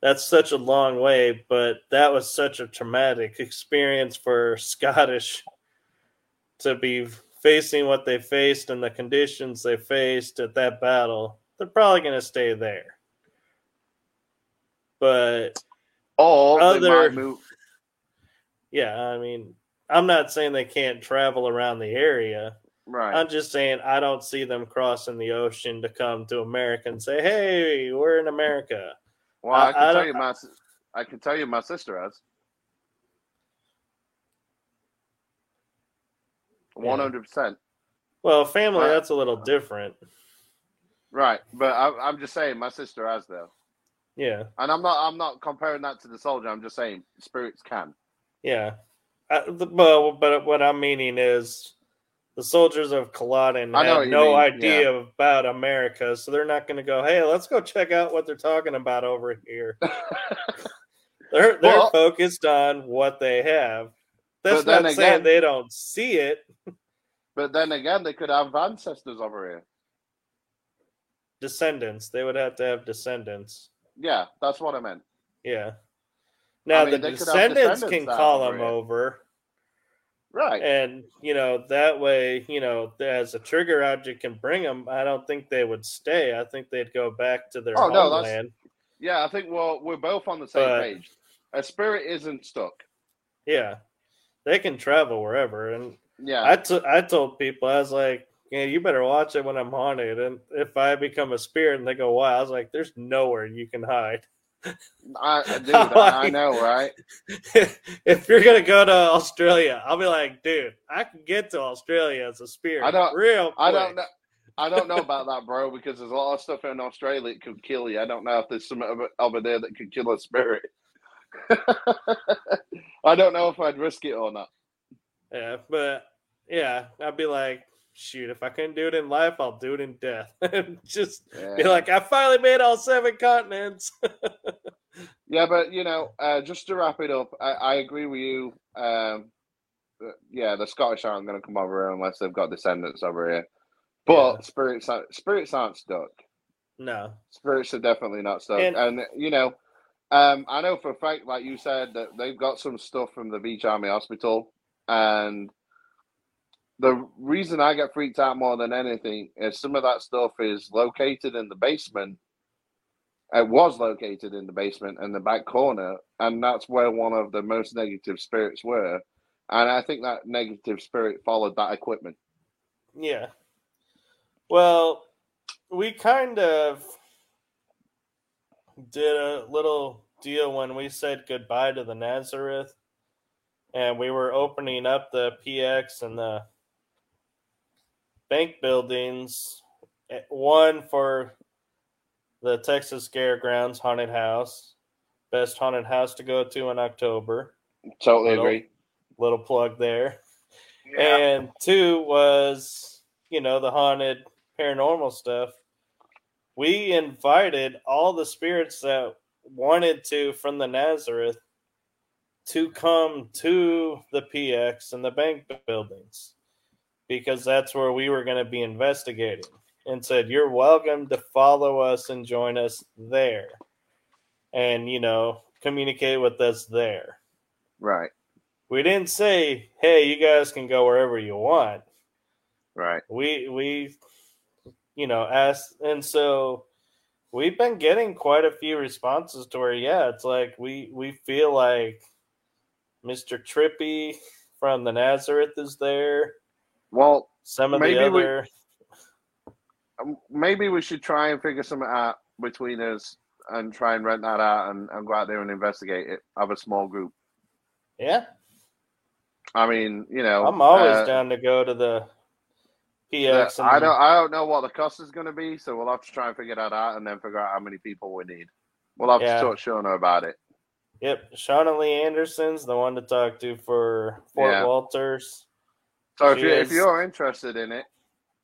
that's such a long way, but that was such a traumatic experience for Scottish to be facing what they faced and the conditions they faced at that battle, they're probably going to stay there. But all Other- move. yeah, I mean, I'm not saying they can't travel around the area. Right. I'm just saying I don't see them crossing the ocean to come to America and say, "Hey, we're in America." Well, I, I- can I tell you my I can tell you my sister has. One hundred percent. Well, family, Wow. that's a little different. Right, but I, I'm just saying my sister has though, Yeah, and I'm not I'm not comparing that to the soldier. I'm just saying spirits can. yeah. I, the, well, but what I'm meaning is the soldiers of Culloden I have no mean, idea about America, so they're not going to go, "Hey, let's go check out what they're talking about over here." They're they're Well- focused on what they have. That's not saying they don't see it. but then again, they could have ancestors over here. Descendants, they would have to have descendants. Yeah, that's what I meant. Yeah. Now mean, the they could have descendants descendants can call them over, Right. and you know that way, you know, as a trigger object can bring them. I don't think they would stay. I think they'd go back to their Oh, no, that's- Yeah, I think well we're both on the same But- page. A spirit isn't stuck. Yeah, they can travel wherever. And Yeah. I, t- I told people I was like, yeah, you better watch it when I'm haunted. And if I become a spirit and they go, why? I was like, there's nowhere you can hide. I, dude, I, I know, right? if you're gonna go to Australia, I'll be like, dude, I can get to Australia as a spirit. I don't- real. Quick. I don't know. I don't know about that, bro, because there's a lot of stuff in Australia that could kill you. I don't know if there's some over there that could kill a spirit. I don't know if I'd risk it or not. Yeah, but yeah, I'd be like, shoot, if I couldn't do it in life, I'll do it in death. And Just be like, I finally made all seven continents. Yeah, but you know, uh, just to wrap it up, I, I agree with you. Um, uh, yeah, the Scottish aren't going to come over here unless they've got descendants over here. But Yeah. spirits, aren't, spirits aren't stuck. no, Spirits are definitely not stuck. And- And, you know, um, I know for a fact, like you said, that they've got some stuff from the Beach Army Hospital, and the reason I get freaked out more than anything is some of that stuff is located in the basement. It was located in the basement in the back corner, and that's where one of the most negative spirits were. And I think that negative spirit followed that equipment. yeah. Well, we kind of did a little deal when we said goodbye to the Nazareth, and we were opening up the PX and the bank buildings. eh, One for the Texas Scaregrounds haunted house, best haunted house to go to in October. Totally Little- agree. Little plug there. And two was, you know, the haunted paranormal stuff. We invited all the spirits that wanted to from the Nazareth to come to the PX and the bank buildings because that's where we were going to be investigating and said, You're welcome to follow us and join us there and, you know, communicate with us there right, we didn't say, "Hey, you guys can go wherever you want." right. We we you know asked, and so we've been getting quite a few responses to where, yeah, it's like we we feel like Mister Trippy from the Nazareth is there. Well, Some of Maybe the we- other, um, maybe we should try and figure something out between us and try and rent that out and, and go out there and investigate it. Have a small group. yeah, I mean, you know, I'm always uh, down to go to the Yeah, PX. I don't. I don't know what the cost is going to be, so we'll have to try and figure that out, and then figure out how many people we need. We'll have Yeah. to talk to Shauna about it. Yep, Shauna Lee Anderson's the one to talk to for Fort Yeah. Wolters. So if you, if you're interested in it,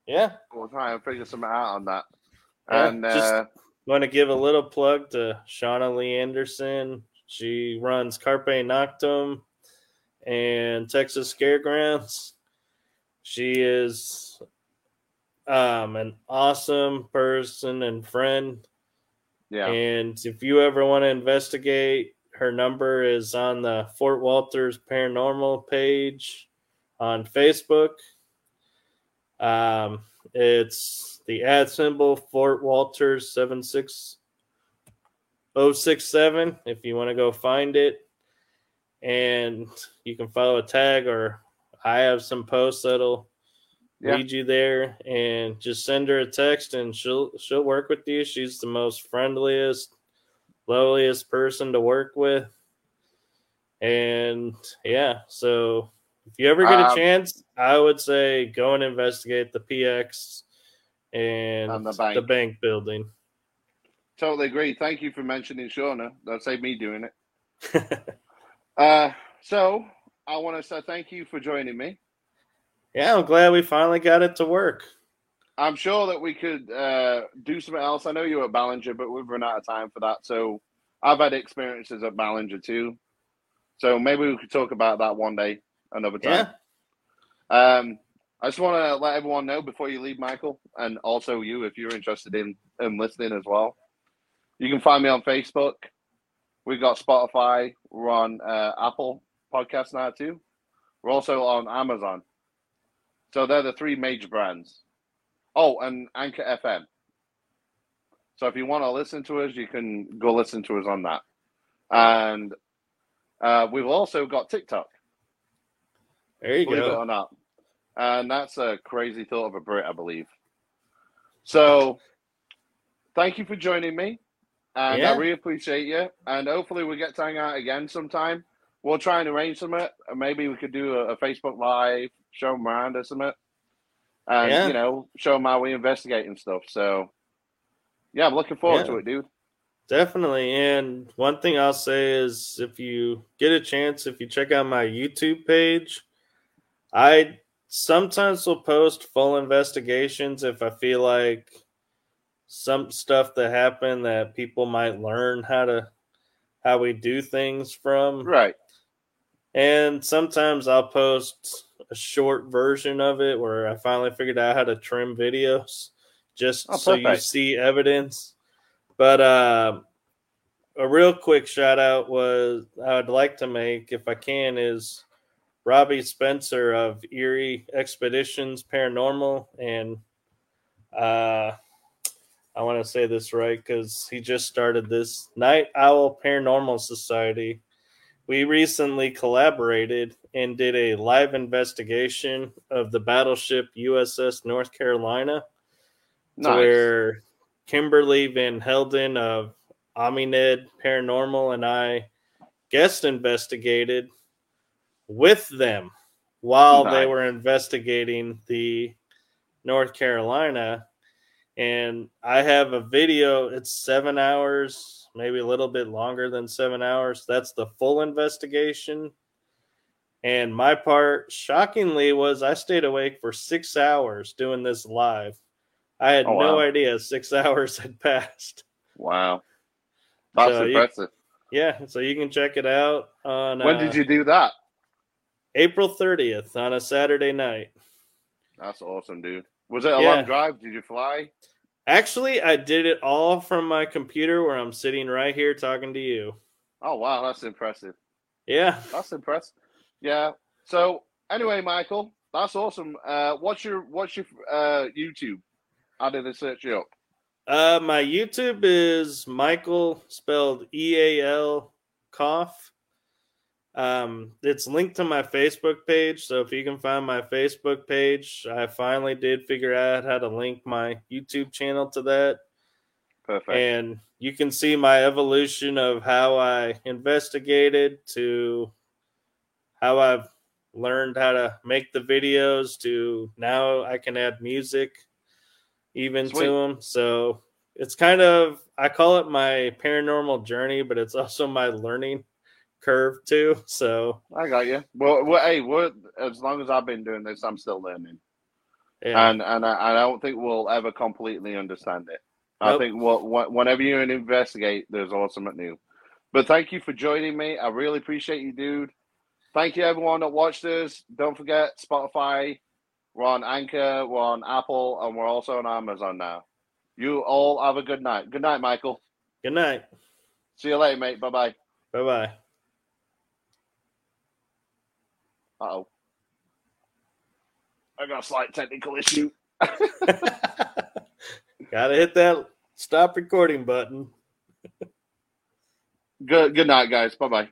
Yeah, we'll try and figure something out on that. Yeah, and just- uh, want to give a little plug to Shauna Lee Anderson. She runs Carpe Noctum and Texas Scaregrounds. She is um, an awesome person and friend. yeah, And if you ever want to investigate, her number is on the Fort Wolters Paranormal page on Facebook. Um, it's the ad symbol Fort Wolters 76067 if you want to go find it. And you can follow a tag, or I have some posts that'll Yeah. lead you there and just send her a text and she'll she'll work with you. She's the most friendliest, lowliest person to work with. And yeah, so if you ever get a Um, chance, I would say go and investigate the PX and, the the bank. bank building. totally agree. Thank you for mentioning Shauna. That saved me doing it. Uh, so I want to say thank you for joining me. yeah, I'm glad we finally got it to work. I'm sure that we could uh, do something else. I know you're at Ballinger, but we've run out of time for that. So I've had experiences at Ballinger too. So maybe we could talk about that one day, another time. Yeah. Um, I just want to let everyone know before you leave, Michael, and also you, if you're interested in, in listening as well. You can find me on Facebook. We've got Spotify. We're on uh, Apple Podcasts now too. We're also on Amazon. So they're the three major brands. Oh, and Anchor FM. So if you want to listen to us, you can go listen to us on that. And uh, we've also got TikTok There you believe it or not. And that's a crazy thought of a Brit, I believe. So, thank you for joining me. And Yeah. I really appreciate you. And hopefully, we get to hang out again sometime. We'll try and arrange something. and Maybe we could do a, a Facebook Live, show them around or something. And, Yeah. you know, show them how we investigate and stuff. So, yeah, I'm looking forward Yeah. to it, dude. Definitely. And one thing I'll say is if you get a chance, if you check out my YouTube page, I sometimes will post full investigations if I feel like some stuff that happened that people might learn how to how we do things from. Right. And sometimes I'll post a short version of it where I finally figured out how to trim videos just Oh, so you see evidence. But uh, a real quick shout out was I would like to make, if I can, is Robbie Spencer of Erie Expeditions Paranormal. And uh, I want to say this right because he just started this Night Owl Paranormal Society we recently collaborated and did a live investigation of the battleship USS North Carolina, Nice. where Kimberly Van Helden of Amined Paranormal and I guest investigated with them while they were investigating the North Carolina. And I have a video, it's seven hours maybe a little bit longer than seven hours. That's the full investigation. And my part, shockingly, was I stayed awake for six hours doing this live. I had Oh, no wow. idea six hours had passed. Wow. That's So you- impressive. Yeah, so you can check it out on when uh, did you do that? April 30th on a Saturday night. That's awesome, dude. Was it a Yeah. long drive? Did you fly? Actually, I did it all from my computer where I'm sitting right here talking to you. Oh wow, that's impressive. Yeah. That's impressive. Yeah. So anyway, Michael, that's awesome. Uh, what's your what's your uh, YouTube? How did they search you up? Uh, my YouTube is Michael spelled E A L cough. Um, it's linked to my Facebook page, so if you can find my Facebook page, I finally did figure out how to link my YouTube channel to that, Perfect. and you can see my evolution of how I investigated to how I've learned how to make the videos to now I can add music even Sweet. to them. So it's kind of I call it my paranormal journey, but it's also my learning curve too. So I got you. Well, well hey, as long as I've been doing this, I'm still learning, yeah, and and I, I don't think we'll ever completely understand it. I think what, whenever you investigate, there's awesome at new. But thank you for joining me. I really appreciate you, dude. Thank you, everyone that watched us. Don't forget Spotify. We're on Anchor. We're on Apple, and we're also on Amazon now. You all have a good night. Good night, Michael. good night. See you later, mate. Bye bye. Bye bye. Uh oh. I got a slight technical issue. Gotta hit that stop recording button. Good good night, guys. Bye bye.